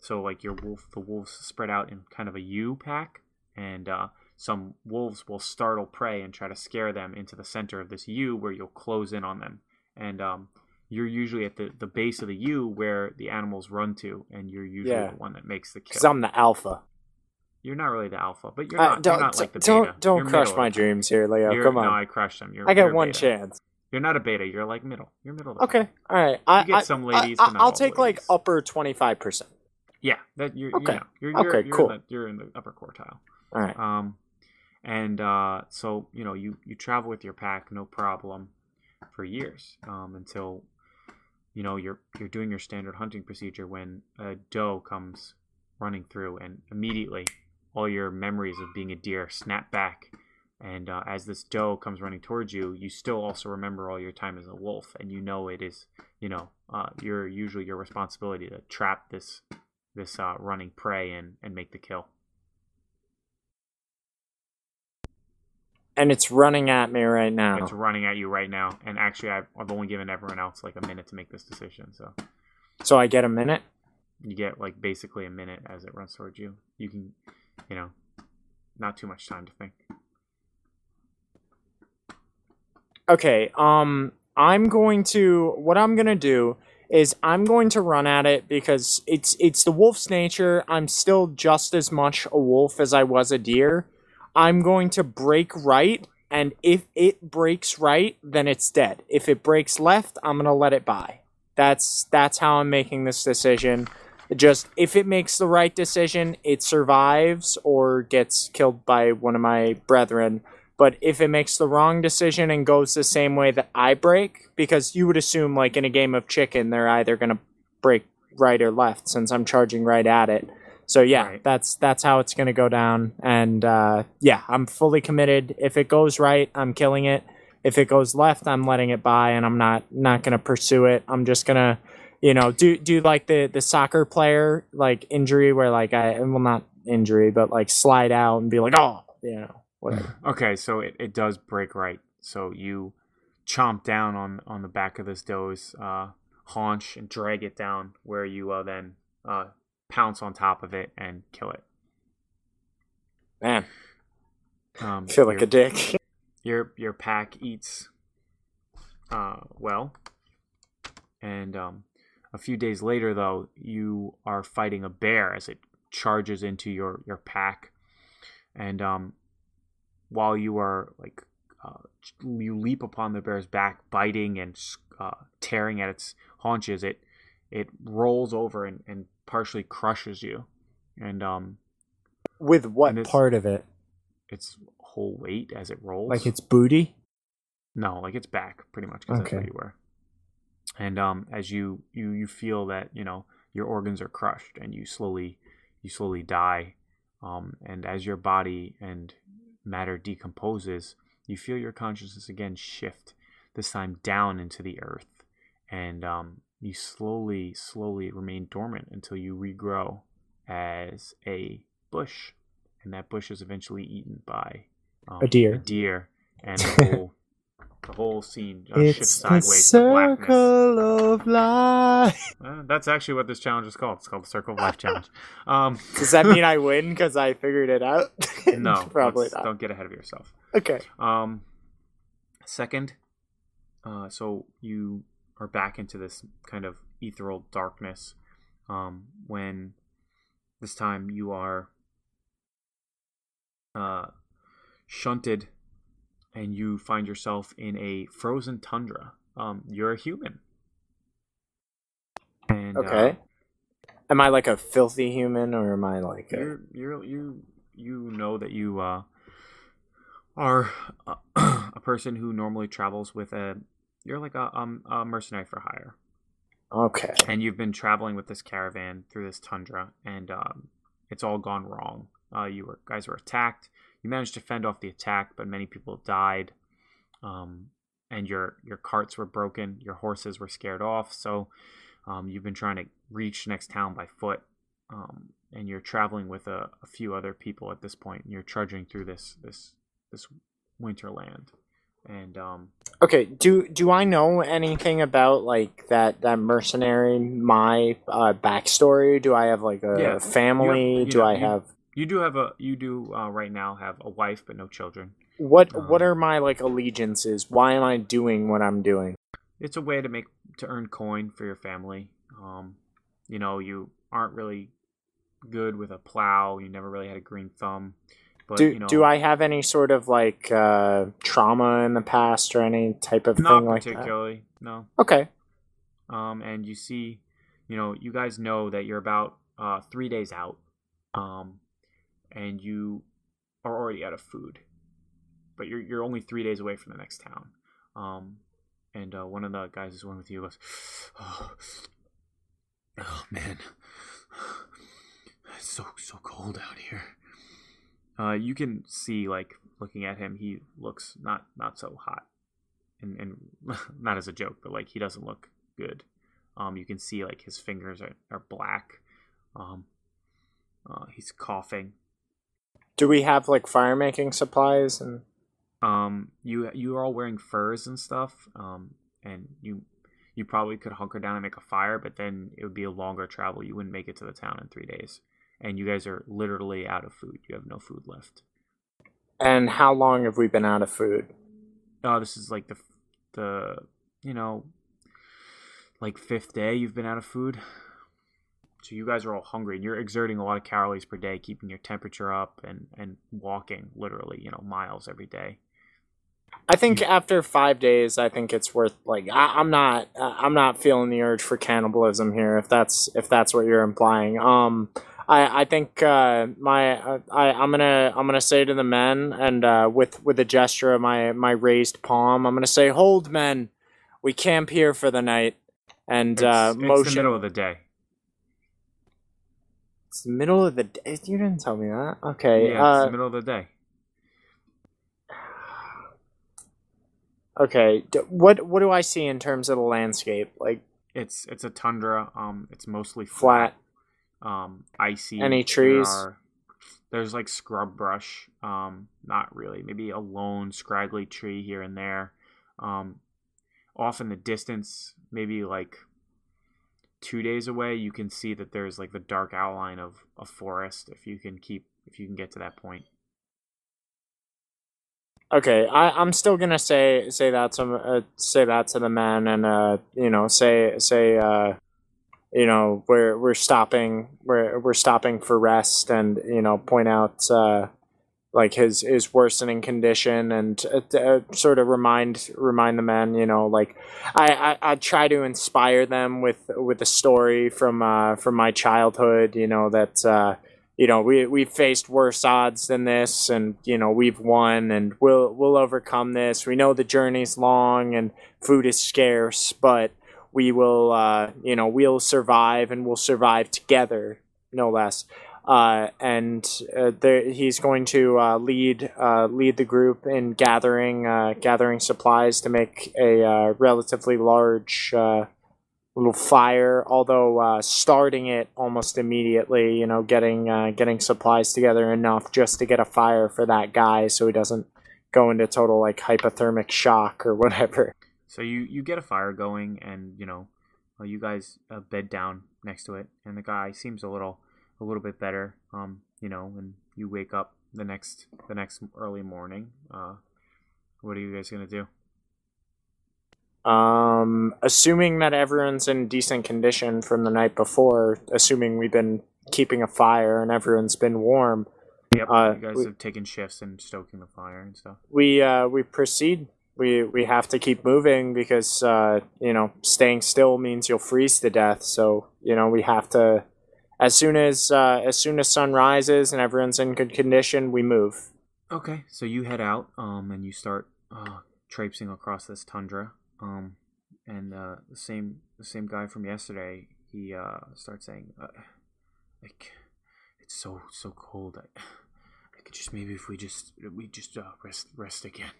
so like your wolf the wolves spread out in kind of a u pack and uh, some wolves will startle prey and try to scare them into the center of this u where you'll close in on them. And um, you're usually at the, the base of the U where the animals run to, and you're usually Yeah. the one that makes the kill. Because I'm the alpha. You're not really the alpha, but you're Uh, not, don't you're not like the don't, beta. don't You're crush middle. my dreams here, Leo. You're- Come No. I crushed them. You're, I got one beta. chance. You're not a beta. You're like middle. You're middle. Okay. All right. I get I- some ladies, I, will take like upper twenty five percent. Yeah, that you're. Okay. You know, you're, you're, Okay, you're cool. In the, you're in the upper quartile. All right. Um, and uh, so you know you you travel with your pack no problem for years um, until you know you're you're doing your standard hunting procedure when a doe comes running through and immediately all your memories of being a deer snap back. And uh, as this doe comes running towards you you still also remember all your time as a wolf and you know it is you know uh, your usually your responsibility to trap this this uh, running prey and and make the kill And it's running at me right now. It's running at you right now, and actually, I've, I've only given everyone else like a minute to make this decision. So So I get a minute. you get like basically a minute as it runs towards you. You can, you know, not too much time to think. Okay. Um, I'm going to. What I'm gonna do is I'm going to run at it because it's it's the wolf's nature. I'm still just as much a wolf as I was a deer. I'm going to break right, and if it breaks right, then it's dead. If it breaks left, I'm gonna let it by. That's that's how I'm making this decision. Just if it makes the right decision, it survives or gets killed by one of my brethren. But if it makes the wrong decision and goes the same way that I break, because you would assume like in a game of chicken, they're either gonna break right or left since I'm charging right at it. So yeah, Right. that's that's how it's gonna go down. And uh, yeah, I'm fully committed. If it goes right, I'm killing it. If it goes left, I'm letting it by, and I'm not not gonna pursue it. I'm just gonna, you know, do do like the the soccer player like injury where like I well not injury but like slide out and be like oh you know whatever. (laughs) Okay, so it, it does break right. So you chomp down on on the back of this doe's uh, haunch and drag it down, where you uh, then uh, pounce on top of it and kill it. Man, Um, (laughs) feel like your- a dick. (laughs) your your pack eats uh, well, and um, a few days later, though, you are fighting a bear as it charges into your your pack, and um, while you are like uh, you leap upon the bear's back, biting and uh, tearing at its haunches, it it rolls over and, and partially crushes you, and um, With what And part of it? its whole weight as it rolls, Like it's booty? No, like it's back pretty much because that's where you were. And um, as you you you feel that you know your organs are crushed and you slowly you slowly die, um, and as your body and matter decomposes, you feel your consciousness again shift. This time down into the earth, and um, you slowly slowly remain dormant until you regrow as a bush, and that bush is eventually eaten by um, A deer. A deer, and the (laughs) whole the whole scene uh, shifts It's the sideways to circle of life. (laughs) Uh, that's actually what this challenge is called. It's called the Circle of Life Challenge. (laughs) Um, Does that mean I win because I figured it out? no, probably not. Don't get ahead of yourself. Okay. Um, second, uh, so you are back into this kind of ethereal darkness um, when this time you are uh, shunted and you find yourself in a frozen tundra. Um, you're a human. And, uh, Okay. Am I like a filthy human or am I like a. you're you're you you know that you uh are a, (clears throat) a person who normally travels with a you're like a um a mercenary for hire. Okay. and you've been traveling with this caravan through this tundra and um it's all gone wrong. Uh you were guys were attacked. You managed to fend off the attack but many people died. Um and your your carts were broken. Your horses were scared off. So um, you've been trying to reach next town by foot. Um, and you're traveling with a, a few other people at this point and you're trudging through this this this winterland and um Okay. Do do I know anything about like that that mercenary? My uh, backstory. Do I have like a Yeah. family? You- you do know, I you- have you do have a you do uh, right now have a wife but no children what? um, what are my like allegiances? Why am I doing what I'm doing? it's a way to make to earn coin for your family. Um, you know, you aren't really good with a plow. You never really had a green thumb. But do you know, do I have any sort of like uh, trauma in the past or any type of thing like that? particularly. No. Okay. Um, and you see, you know, you guys know that you're about uh, three days out, um, and you are already out of food, but you're you're only three days away from the next town. Um, and uh, one of the guys who's one with you goes, "Oh, oh man, it's so so cold out here." Uh, you can see, like looking at him, he looks not not so hot and, and (laughs) not as a joke, but like he doesn't look good. Um, you can see like his fingers are, are black. Um, uh, he's coughing. Do we have like fire making supplies and Um, you you are all wearing furs and stuff. Um, and you you probably could hunker down and make a fire, but then it would be a longer travel. You wouldn't make it to the town in three days, and you guys are literally out of food. You have no food left. and how long have we been out of food? Oh, this is like the the you know like fifth day you've been out of food. So you guys are all hungry and you're exerting a lot of calories per day, keeping your temperature up and and walking literally, you know, miles every day. I think after five days, I think it's worth like I, I'm not uh, I'm not feeling the urge for cannibalism here. If that's if that's what you're implying, um, I I think uh, my uh, I I'm gonna I'm gonna say to the men and uh, with with a gesture of my my raised palm, I'm gonna say, "Hold, men, we camp here for the night." And It's, uh, it's the motion middle of the day. It's the middle of the day. You didn't tell me that. Okay. yeah, it's uh, the middle of the day. okay. D- what what do I see in terms of the landscape? Like It's it's a tundra. Um, it's mostly flat. Um, icy. Any trees? are- there's like scrub brush. Um, not really. Maybe a lone scraggly tree here and there. Um, off in the distance, maybe like two days away, you can see that there's like the dark outline of a forest. If you can keep, if you can get to that point. Okay, I, I'm still gonna say say that to uh, say that to the men, and uh, you know, say say uh, you know, we're we're stopping we're we're stopping for rest, and you know, point out uh, like his his worsening condition, and uh, uh, sort of remind remind the men, you know, like I, I I try to inspire them with with a story from uh from my childhood, you know, that uh you know we we've faced worse odds than this and you know we've won and we'll we'll overcome this. We know the journey's long and food is scarce but we will uh you know we'll survive and we'll survive together no less. Uh and uh, there, he's going to uh, lead uh, lead the group in gathering uh, gathering supplies to make a relatively large little fire although starting it almost immediately you know getting getting supplies together enough just to get a fire for that guy so he doesn't go into total like hypothermic shock or (laughs) whatever So you you get a fire going, and you know, uh, you guys uh, bed down next to it, and the guy seems a little a little bit better. Um, you know, and you wake up the next the next early morning. Uh, what are you guys gonna do? um assuming that everyone's in decent condition from the night before assuming we've been keeping a fire and everyone's been warm Yep, Uh, you guys we- have taken shifts and stoking the fire and stuff. we uh we proceed we we have to keep moving because uh you know staying still means you'll freeze to death so you know we have to as soon as uh as soon as sun rises and everyone's in good condition we move Okay, so you head out, um, and you start uh, traipsing across this tundra, um, and uh, the same the same guy from yesterday. He uh, starts saying, uh, "Like, it's so so cold. I, I could just maybe if we just we just rest rest again.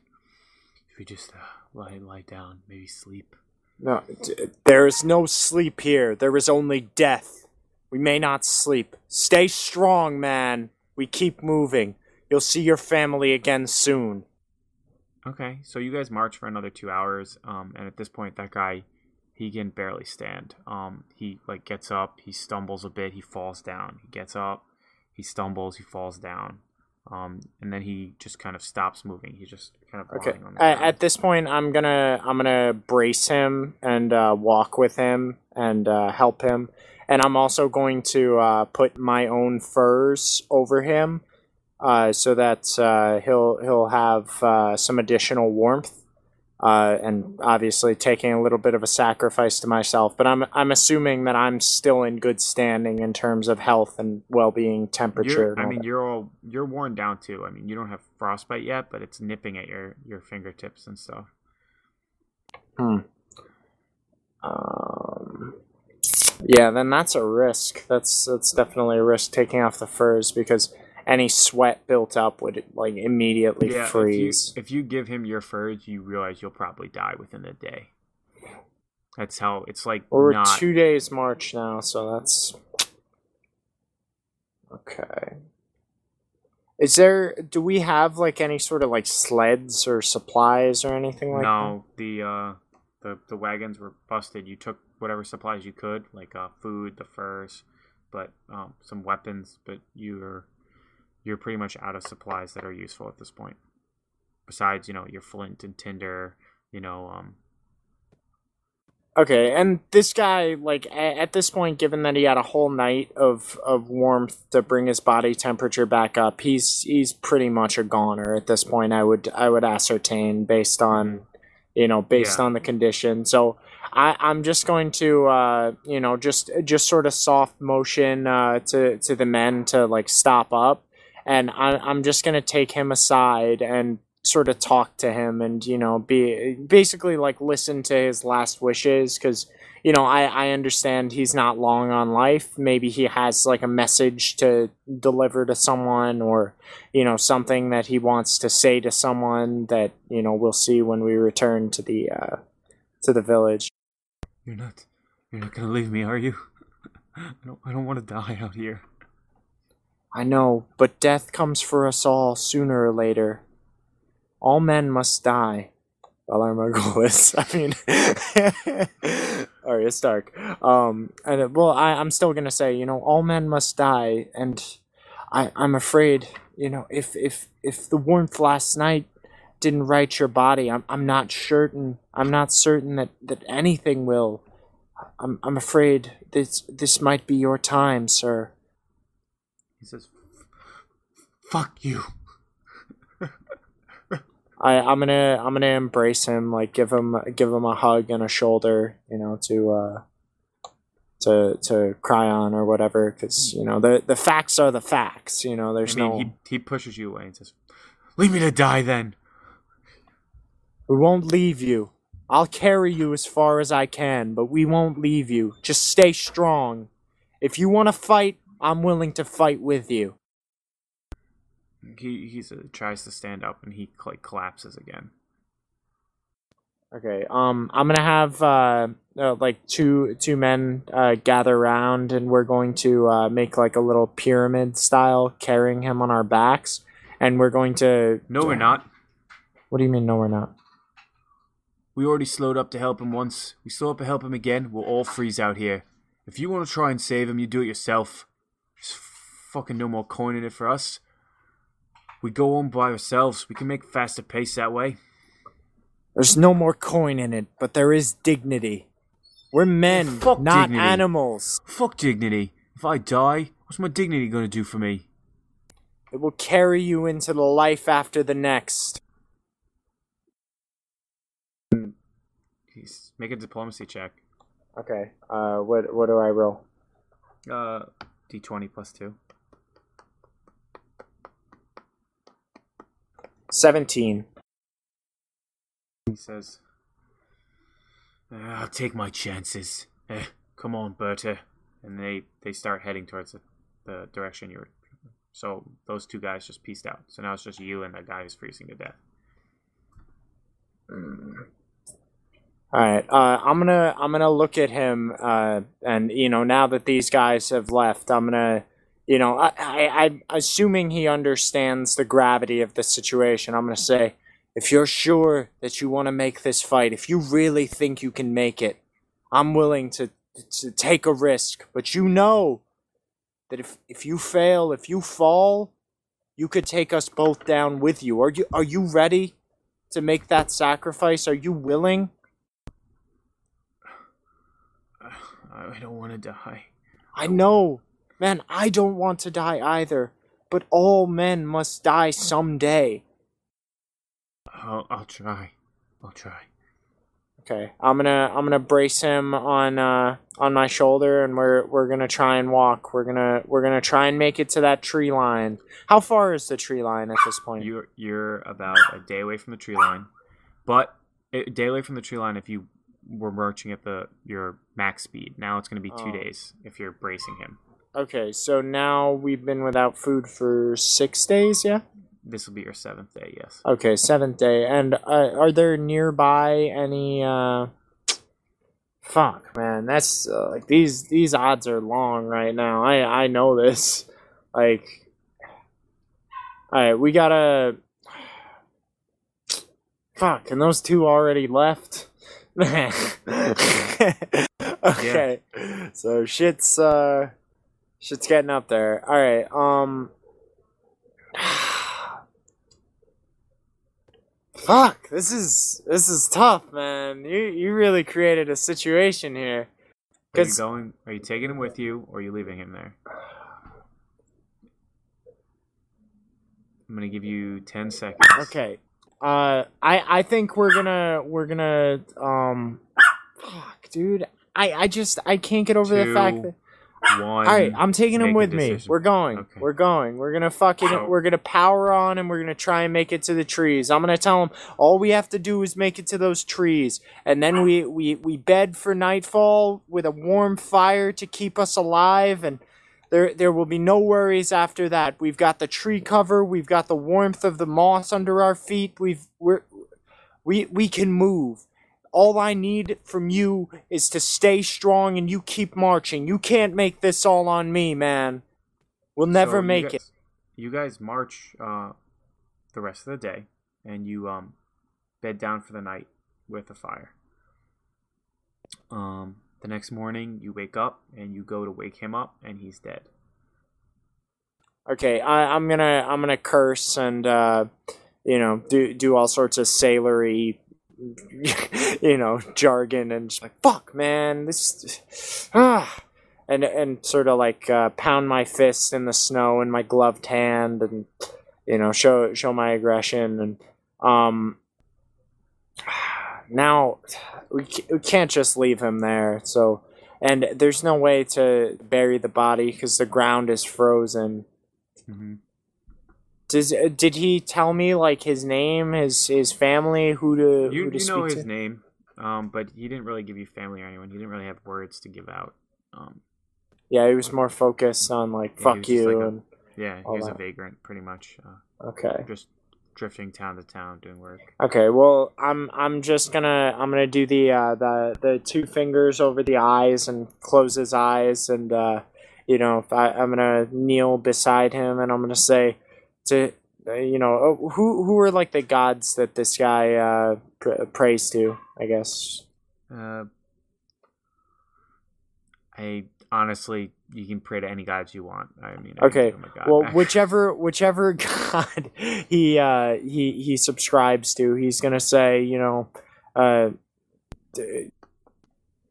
If we just uh, lie lie down, maybe sleep." no d- there is no sleep here there is only death we may not sleep stay strong man we keep moving you'll see your family again soon Okay, so you guys march for another two hours, um, and at this point, that guy, he can barely stand. Um, he like gets up, he stumbles a bit, he falls down. He gets up, he stumbles, he falls down, um, and then he just kind of stops moving. He just kind of Okay. lying on the At, at this point, I'm gonna I'm gonna brace him and uh, walk with him and uh, help him, and I'm also going to uh, put my own furs over him, uh, so that uh, he'll he'll have uh, some additional warmth. Uh, and obviously taking a little bit of a sacrifice to myself, but I'm I'm assuming that I'm still in good standing in terms of health and well-being, temperature. I mean, that. you're all you're worn down too. I mean, you don't have frostbite yet, but it's nipping at your your fingertips and stuff. Hmm. Um, yeah, then that's a risk. That's that's definitely a risk taking off the furs because any sweat built up would like immediately Yeah, freeze. If you, if you give him your furs, you realize you'll probably die within a day. That's how it's like. well, we're not, two days march now, so that's okay. Is there? Do we have like any sort of like sleds or supplies or anything like that? no, the uh, the the wagons were busted. You took whatever supplies you could, like uh, food, the furs, but um, some weapons. But you're you're pretty much out of supplies that are useful at this point. Besides, you know, your flint and tinder. You know, um, Okay, and this guy, like at this point, given that he had a whole night of of warmth to bring his body temperature back up, he's he's pretty much a goner at this point. I would I would ascertain based on, you know, based Yeah. on the condition. So I I'm just going to uh you know just just sort of soft motion uh to to the men to like stop up, and I I'm just gonna take him aside and sort of talk to him and you know be basically like listen to his last wishes because you know, I I understand he's not long on life. Maybe he has like a message to deliver to someone, or you know, something that he wants to say to someone that you know we'll see when we return to the uh, to the village. You're not. You're not gonna leave me, are you? (laughs) I don't. I don't want to die out here. I know, but death comes for us all sooner or later. All men must die. Valar. (laughs) I mean, (laughs) Arya Stark. Um, and uh, well, I, I'm still gonna say, you know, all men must die, and I, I'm afraid, you know, if if if the warmth last night didn't right your body, I'm I'm not certain. I'm not certain that that anything will. I'm I'm afraid this this might be your time, sir. He says, "Fuck you." (laughs) I, I'm gonna I'm gonna embrace him, like give him give him a hug and a shoulder, you know, to uh, to to cry on or whatever, because you know the the facts are the facts. You know, there's I mean, no he he pushes you away and says, "Leave me to die then." we won't leave you. I'll carry you as far as I can, but we won't leave you. Just stay strong. If you want to fight, I'm willing to fight with you. He he uh, tries to stand up and he like collapses again. Okay. Um, I'm gonna have uh, uh like two two men uh gather around, and we're going to uh make like a little pyramid style, carrying him on our backs, and we're going to. No, we're not. What do you mean? No, we're not. We already slowed up to help him once. We slow up to help him again. We'll all freeze out here. If you want to try and save him, you do it yourself. There's fucking no more coin in it for us. We go on by ourselves. We can make faster pace that way. There's no more coin in it, but there is dignity. We're men, fuck not dignity. animals. Fuck dignity. If I die, what's my dignity gonna do for me? It will carry you into the life after the next. He's make a diplomacy check. Okay. Uh, what what do I roll? Uh, twenty plus two. Seventeen. He says, "Uh, "I'll take my chances. Eh, come on, Berta." And they they start heading towards the, the direction you were. So those two guys just pieced out. So now it's just you and that guy who's freezing to death. All right. Uh, I'm gonna I'm gonna look at him. Uh, and you know, now that these guys have left, I'm gonna, you know, I, I I'm assuming he understands the gravity of the situation. I'm gonna say, if you're sure that you want to make this fight, if you really think you can make it, I'm willing to to take a risk. But you know that if if you fail, if you fall, you could take us both down with you. Are you are you ready to make that sacrifice? Are you willing? I don't want to die. I know. Man, I don't want to die either. But all men must die someday. I'll, I'll try. I'll try. Okay. I'm gonna I'm gonna brace him on uh on my shoulder and we're we're gonna try and walk. We're gonna we're gonna try and make it to that tree line. How far is the tree line at this point? You're you're about a day away from the tree line, but a day away from the tree line if you were marching at the your max speed. Now it's going to be two Oh. days if you're bracing him. Okay, so now we've been without food for six days, yeah? This will be your seventh day. Yes. Okay, seventh day. And uh, are there nearby any uh Fuck, man. That's uh, like these these odds are long right now. I I know this. Like All right, we got to (sighs) Fuck, and those two already left. (laughs) Okay. So shit's uh shit's getting up there. All right. Um (sighs) Fuck, this is this is tough, man. You you really created a situation here. Are you going? Are you taking him with you, or are you leaving him there? I'm gonna give you ten seconds. Okay. Uh I I think we're gonna we're gonna um fuck, dude. I I just I can't get over the fact that one. All right, I'm taking him with me. We're going. Okay. We're going. We're gonna fucking. We're gonna power on, and we're gonna try and make it to the trees. I'm gonna tell him all we have to do is make it to those trees, and then we we we bed for nightfall with a warm fire to keep us alive, and there there will be no worries after that. We've got the tree cover. We've got the warmth of the moss under our feet. We've we're we we can move. All I need from you is to stay strong and you keep marching. You can't make this all on me, man. We'll never So make guys- it. You guys march uh, the rest of the day, and you um, bed down for the night with a fire. Um, the next morning, you wake up and you go to wake him up, and he's dead. Okay, I, I'm gonna I'm gonna curse and uh, you know do do all sorts of sailory, (laughs) you know jargon and just like fuck man this (sighs) ah and and sort of like uh, pound my fist in the snow in my gloved hand and you know show show my aggression and um now we, we can't just leave him there so and there's no way to bury the body because the ground is frozen Mm-hmm. does uh, did he tell me like his name, his his family, who to You, who to you know his to? name, um, but he didn't really give you family or anyone. He didn't really have words to give out. Um, Yeah, he was more focused on like Yeah, fuck you like a- and yeah, he was a vagrant, pretty much, uh, okay. just drifting town to town doing work. Okay, well, I'm I'm just gonna I'm gonna do the uh, the the two fingers over the eyes and close his eyes and uh, you know I, I'm gonna kneel beside him and I'm gonna say to uh, you know oh, who who are like the gods that this guy uh, pr- prays to I guess Uh, I honestly, you can pray to any gods you want. I mean, I Okay, god well back. (laughs) whichever whichever (laughs) god he uh he he subscribes to he's gonna say you know uh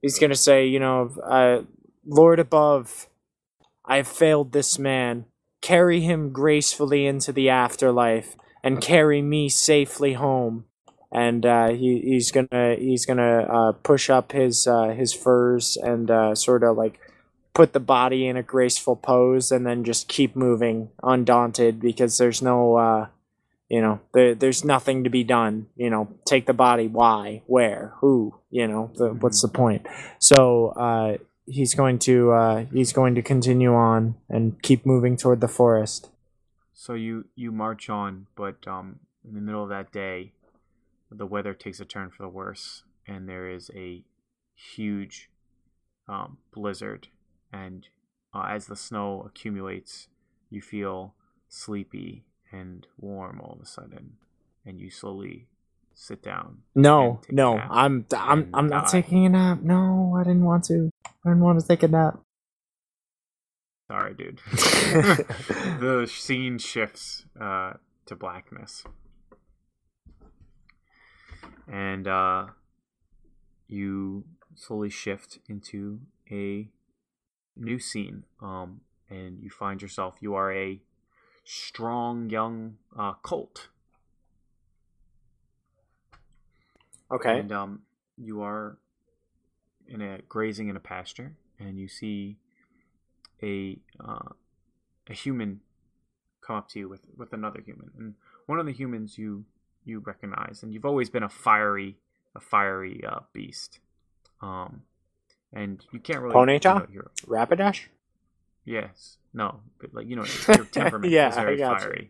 he's gonna say you know uh lord above i have failed this man carry him gracefully into the afterlife and carry me safely home and uh he he's gonna he's gonna uh push up his uh his furs and uh sort of like put the body in a graceful pose and then just keep moving undaunted because there's no uh you know there, there's nothing to be done you know take the body why where who you know the, what's the point so uh he's going to uh he's going to continue on and keep moving toward the forest So you you march on, but um, in the middle of that day, the weather takes a turn for the worse, and there is a huge um, blizzard. And uh, as the snow accumulates, you feel sleepy and warm all of a sudden, and you slowly sit down. no And take a no i'm i'm i'm not die. taking a nap no i didn't want to i didn't want to take a nap Sorry, dude. (laughs) (laughs) the scene shifts uh, to blackness, and uh, you slowly shift into a new scene. Um, and you find yourself you are a strong young uh, colt, okay. And um, you are in a grazing in a pasture, and you see a uh, a human come up to you with with another human, and one of the humans you you recognize, and you've always been a fiery a fiery uh, beast, um, and you can't really Ponyta? you know, rapidash Yes. No, but like you know, (laughs) your temperament Yeah, is very got you. fiery.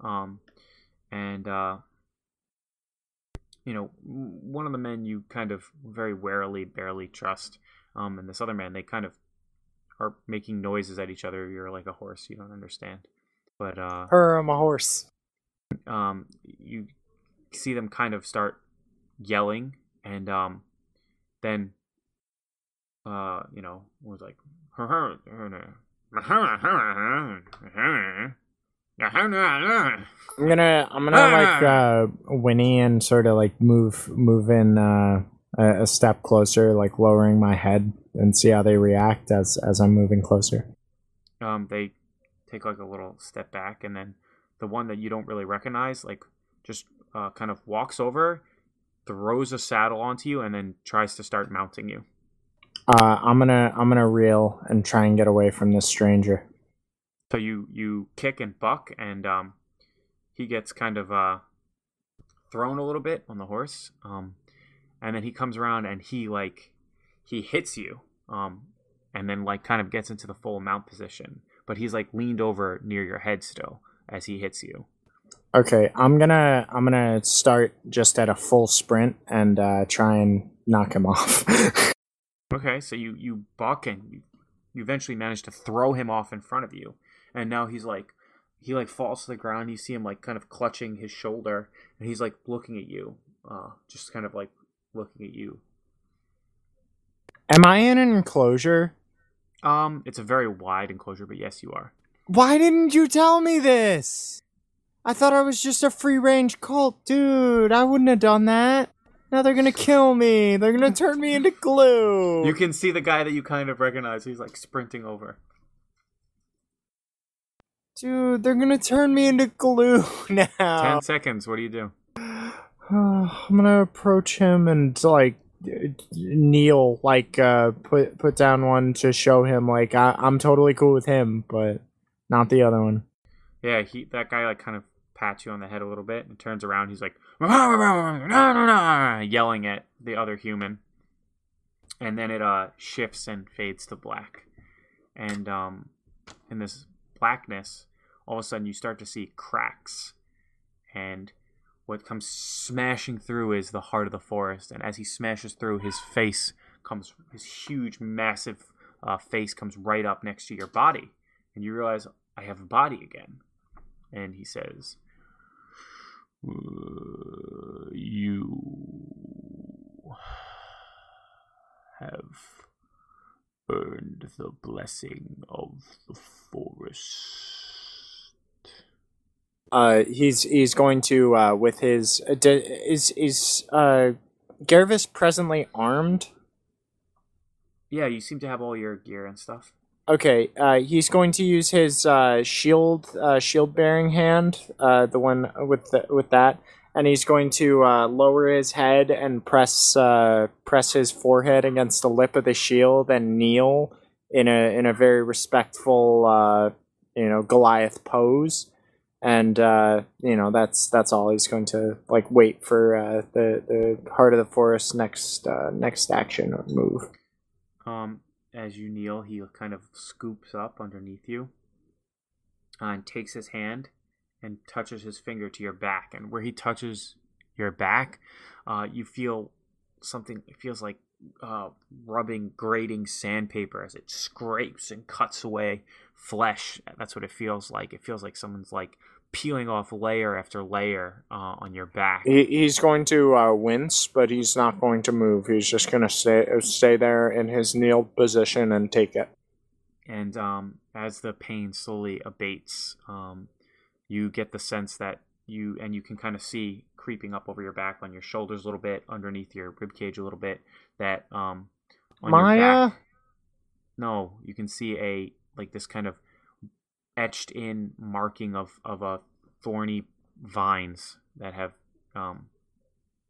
Um, and uh, you know, one of the men you kind of very warily, barely trust. Um, and this other man, they kind of are making noises at each other. You're like a horse, you don't understand. But uh, her i'm a horse um, you see them kind of start yelling, and um, then uh, you know, was like. I'm gonna I'm gonna like (laughs) uh whinny and sort of like move move in uh a, a step closer, like lowering my head and see how they react as as I'm moving closer. um, they take like a little step back, and then the one that you don't really recognize, like, just uh, kind of walks over, throws a saddle onto you, and then tries to start mounting you. Uh, I'm gonna I'm gonna reel and try and get away from this stranger. So you you kick and buck, and um, he gets kind of uh, thrown a little bit on the horse, um, and then he comes around and he like he hits you, um, and then like kind of gets into the full mount position, but he's like leaned over near your head still as he hits you. Okay, I'm gonna I'm gonna start just at a full sprint and uh, try and knock him (laughs) off. Okay, so you you buck and you, you eventually manage to throw him off in front of you, and now he's like he like falls to the ground. You see him like kind of clutching his shoulder, and he's like looking at you, uh, just kind of like looking at you. Am I in an enclosure? Um, it's a very wide enclosure, but yes, you are. Why didn't you tell me this? I thought I was just a free range cult, dude. I wouldn't have done that. Now they're gonna kill me. They're gonna turn me into glue. You can see the guy that you kind of recognize. He's like sprinting over. Dude, they're gonna turn me into glue (laughs) now. Ten seconds. What do you do? (sighs) I'm gonna approach him and like kneel, like uh, put put down one to show him like I, I'm totally cool with him, but not the other one. Yeah, he that guy like kind of pats you on the head a little bit and turns around. He's like yelling at the other human, and then it uh shifts and fades to black, and um in this blackness, all of a sudden you start to see cracks, and what comes smashing through is the heart of the forest, and as he smashes through, his face comes his huge, massive uh, face comes right up next to your body, and you realize I have a body again, and he says. "Uh, you have earned the blessing of the forest. Uh, he's he's going to uh, with his uh, d- is is uh, Gervis presently armed? Yeah, you seem to have all your gear and stuff. Okay, uh, he's going to use his uh, shield uh, shield bearing hand, uh, the one with the, with that, and he's going to uh, lower his head and press uh, press his forehead against the lip of the shield and kneel in a in a very respectful uh, you know Goliath pose, and you know that's that's all. He's going to like wait for the the heart of the forest next next action or move. Um, as you kneel, he kind of scoops up underneath you uh, and takes his hand and touches his finger to your back. And where he touches your back, uh, you feel something. It feels like uh, rubbing, grating sandpaper as it scrapes and cuts away flesh. That's what it feels like. It feels like someone's like peeling off layer after layer uh, on your back. He, he's going to uh, wince, but he's not going to move. He's just going to stay stay there in his kneeled position and take it. and um, as the pain slowly abates, um, you get the sense that you and you can kind of see creeping up over your back on your shoulders a little bit, underneath your rib cage a little bit. That um, on your Maya, back, no, you can see a like this kind of etched in marking of of a thorny vines that have um,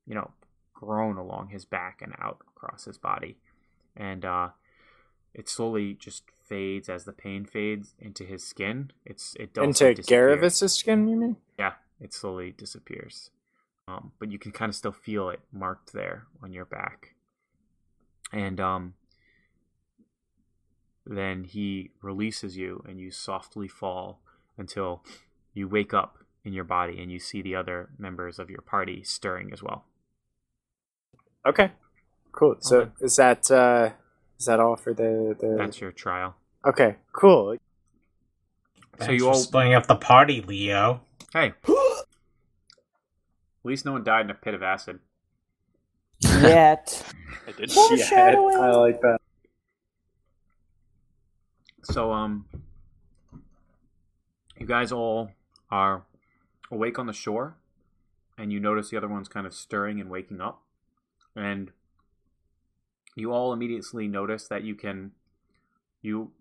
you know grown along his back and out across his body, and uh, it slowly just fades as the pain fades into his skin. It's it does into Garavis's skin, you mean? yeah, it slowly disappears. Um, but you can kind of still feel it marked there on your back. And um, then he releases you, and you softly fall until you wake up in your body and you see the other members of your party stirring as well. Okay, cool. So Okay. is that uh, is that all for the the? That's your trial. Okay, cool. So you for all- splitting up the party, Leo. Hey, at least no one died in a pit of acid. Yet. (laughs) I did. Foreshadowing. I like that. So um you guys all are awake on the shore and you notice the other one's kind of stirring and waking up. And you all immediately notice that you can you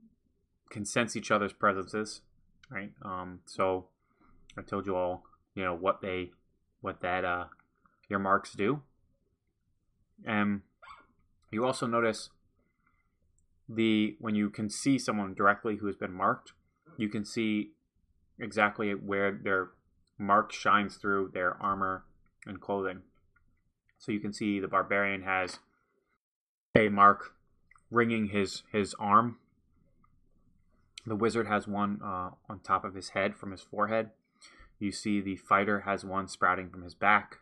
can sense each other's presences right? Um so i told you all you know what they what that uh your marks do. And you also notice the when you can see someone directly who has been marked, you can see exactly where their mark shines through their armor and clothing. So you can see the barbarian has a mark ringing his his arm. The wizard has one uh, on top of his head from his forehead. You see the fighter has one sprouting from his back.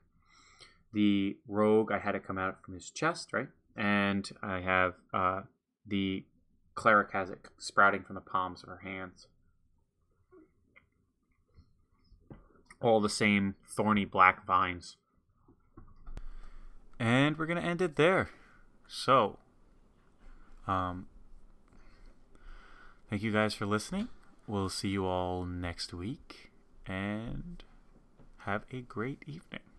The rogue, I had it come out from his chest, right? And I have uh, the cleric has it sprouting from the palms of her hands. All the same thorny black vines. And we're going to end it there. So, um, thank you guys for listening. We'll see you all next week and have a great evening.